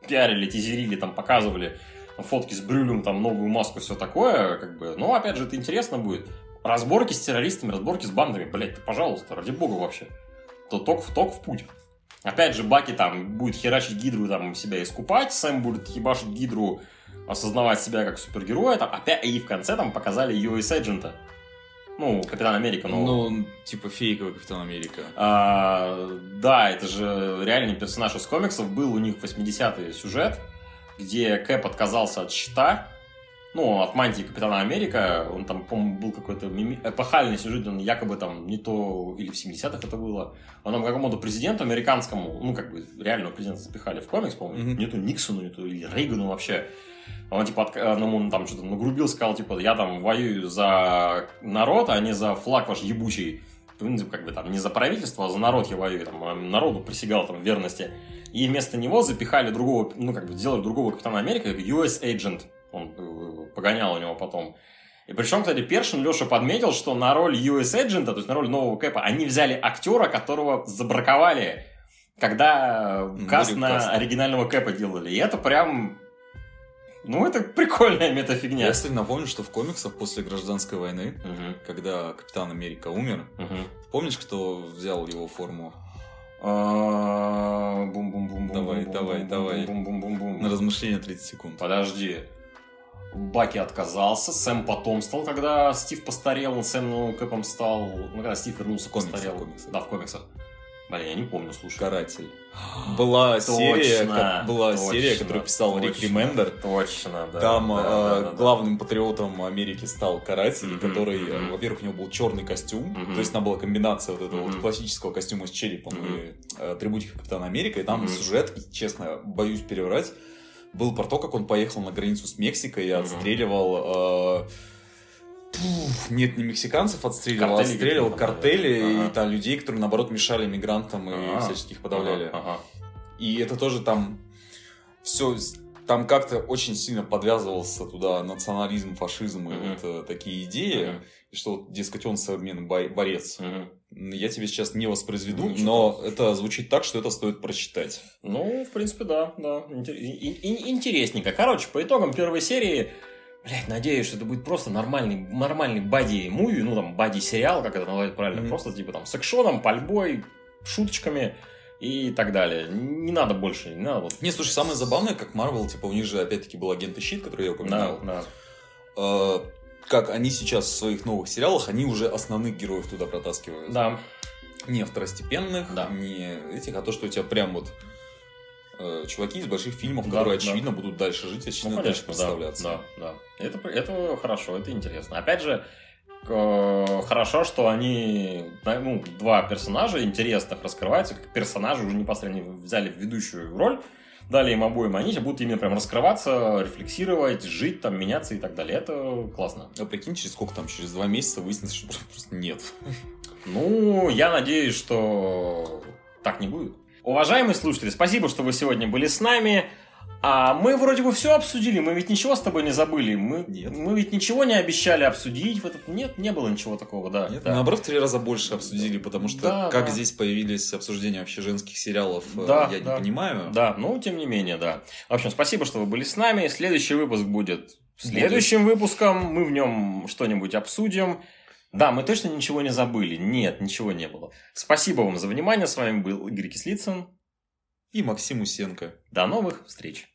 пиарили, тизерили, там показывали фотки с Брюлем, там новую маску, все такое, как бы. Но, опять же, это интересно будет. Разборки с террористами, разборки с бандами, блять, ты, пожалуйста, ради бога вообще. То ток в ток в путь. Опять же, Баки там будет херачить Гидру, там себя искупать, Сэм будет ебашить Гидру, осознавать себя как супергероя, там, опять, и в конце там показали US Agent. Ну, Капитан Америка, но... Ну, типа фейковый Капитан Америка. А, да, это же реальный персонаж из комиксов. Был у них 80-й сюжет, где Кэп отказался от щита, ну, от мантии Капитана Америка. Он там, по-моему, был какой-то мими- эпохальный сюжет, он якобы там не то, или в 70-х это было, он там какому-то президенту американскому, ну, как бы реального президента запихали в комикс, по-моему, Мгм. не то Никсону, не то или Рейгану вообще. Он типа от- ну, он там что-то нагрубил, сказал, типа, я там воюю за народ, а не за флаг ваш ебучий. Ну, как бы там не за правительство, а за народ я воюю, там, а народу присягал там верности. И вместо него запихали другого, ну, как бы сделали другого Капитана Америка, US Agent. Он э, погонял у него потом. И причем, кстати, Першин Леша подметил, что на роль US Agent, то есть на роль нового Кэпа, они взяли актера, которого забраковали, когда Ну, каст на оригинального Кэпа делали. И это прям... Ну, это прикольная метафигня. Я, кстати, напомню, что в комиксах после гражданской войны, Мгм, когда Капитан Америка умер, мгм. помнишь, кто взял его форму А, бум-бум-бум-бум. Давай, давай, давай. Бум-бум-бум-бум. на размышление 30 секунд? Подожди. Баки отказался, Сэм потом стал, когда Стив постарел, он Сэм новым Кэпом стал, ну, когда Стив вернулся, В комиксах, постарел. в комиксах. Да, в комиксах. Блин, я не помню, слушай. Каратель. (gasps) Была Точно, серия, была точно, серия, которую писал Рик точно, Ремендер. Точно, да. Там да, э, да, да, да. главным патриотом Америки стал каратель, Мгм, который, мгм. во-первых, у него был черный костюм, Мгм. то есть там была комбинация вот этого вот Мгм. классического костюма с черепом Мгм. и э, атрибутика Капитана Америка, и там Мгм. сюжет, и, честно, боюсь переврать, был про то, как он поехал на границу с Мексикой и Мгм. отстреливал... э, пф, нет, не мексиканцев отстреливал, а Картели отстреливал картели да. и Ага. там людей, которые, наоборот, мешали мигрантам и Ага. всячески их подавляли. Ага, ага. И это тоже там все там как-то очень сильно подвязывался туда национализм, фашизм и Мгм. вот э, такие идеи, Мгм. и что, дескать, он современный борец. Мгм. Я тебе сейчас не воспроизведу, Ну, но это звучит так, что это стоит прочитать. Ну, в принципе, да, да. Интер- и- и- Интересненько. Короче, по итогам первой серии, блядь, надеюсь, что это будет просто нормальный, нормальный бади-муви, ну, там, бади-сериал, как это назвать правильно, Мгм. просто, типа, там, с экшоном, пальбой, шуточками и так далее. Не надо больше, не надо вот... Не, слушай, самое забавное, как Marvel, типа, у них же, опять-таки, был агент и щит, который я Да, упоминал. да. Э, как они сейчас в своих новых сериалах, они уже основных героев туда протаскивают. Да, Не второстепенных, Да. не этих, а то, что у тебя прям вот э, чуваки из больших фильмов, Да, которые, да. очевидно, будут дальше жить, очевидно, ну, дальше конечно, да, представляться. да, да. Это, это хорошо, это интересно. Опять же, хорошо, что они, ну, два персонажа интересных раскрываются, как персонажи уже непосредственно взяли ведущую роль, дали им обоим, они будут именно прям раскрываться, рефлексировать, жить, там, меняться и так далее. Это классно. А прикинь, через сколько там, через два месяца выяснится, что (laughs) просто нет. Ну, я надеюсь, что так не будет. Уважаемые слушатели, спасибо, что вы сегодня были с нами. А мы вроде бы все обсудили, мы ведь ничего с тобой не забыли. Мы, Нет. мы ведь ничего не обещали обсудить. В этот... Нет, не было ничего такого, да. Нет, да. наоборот, в три раза больше обсудили, потому что Да, как да. здесь появились обсуждения вообще женских сериалов, э, Да, я да. не понимаю. Да, ну, тем не менее, да. В общем, спасибо, что вы были с нами. Следующий выпуск будет следующим выпуском. Мы в нем что-нибудь обсудим. Да, мы точно ничего не забыли. Нет, ничего не было. Спасибо вам за внимание. С вами был Игорь Кислицын. И Максим Усенко. До новых встреч.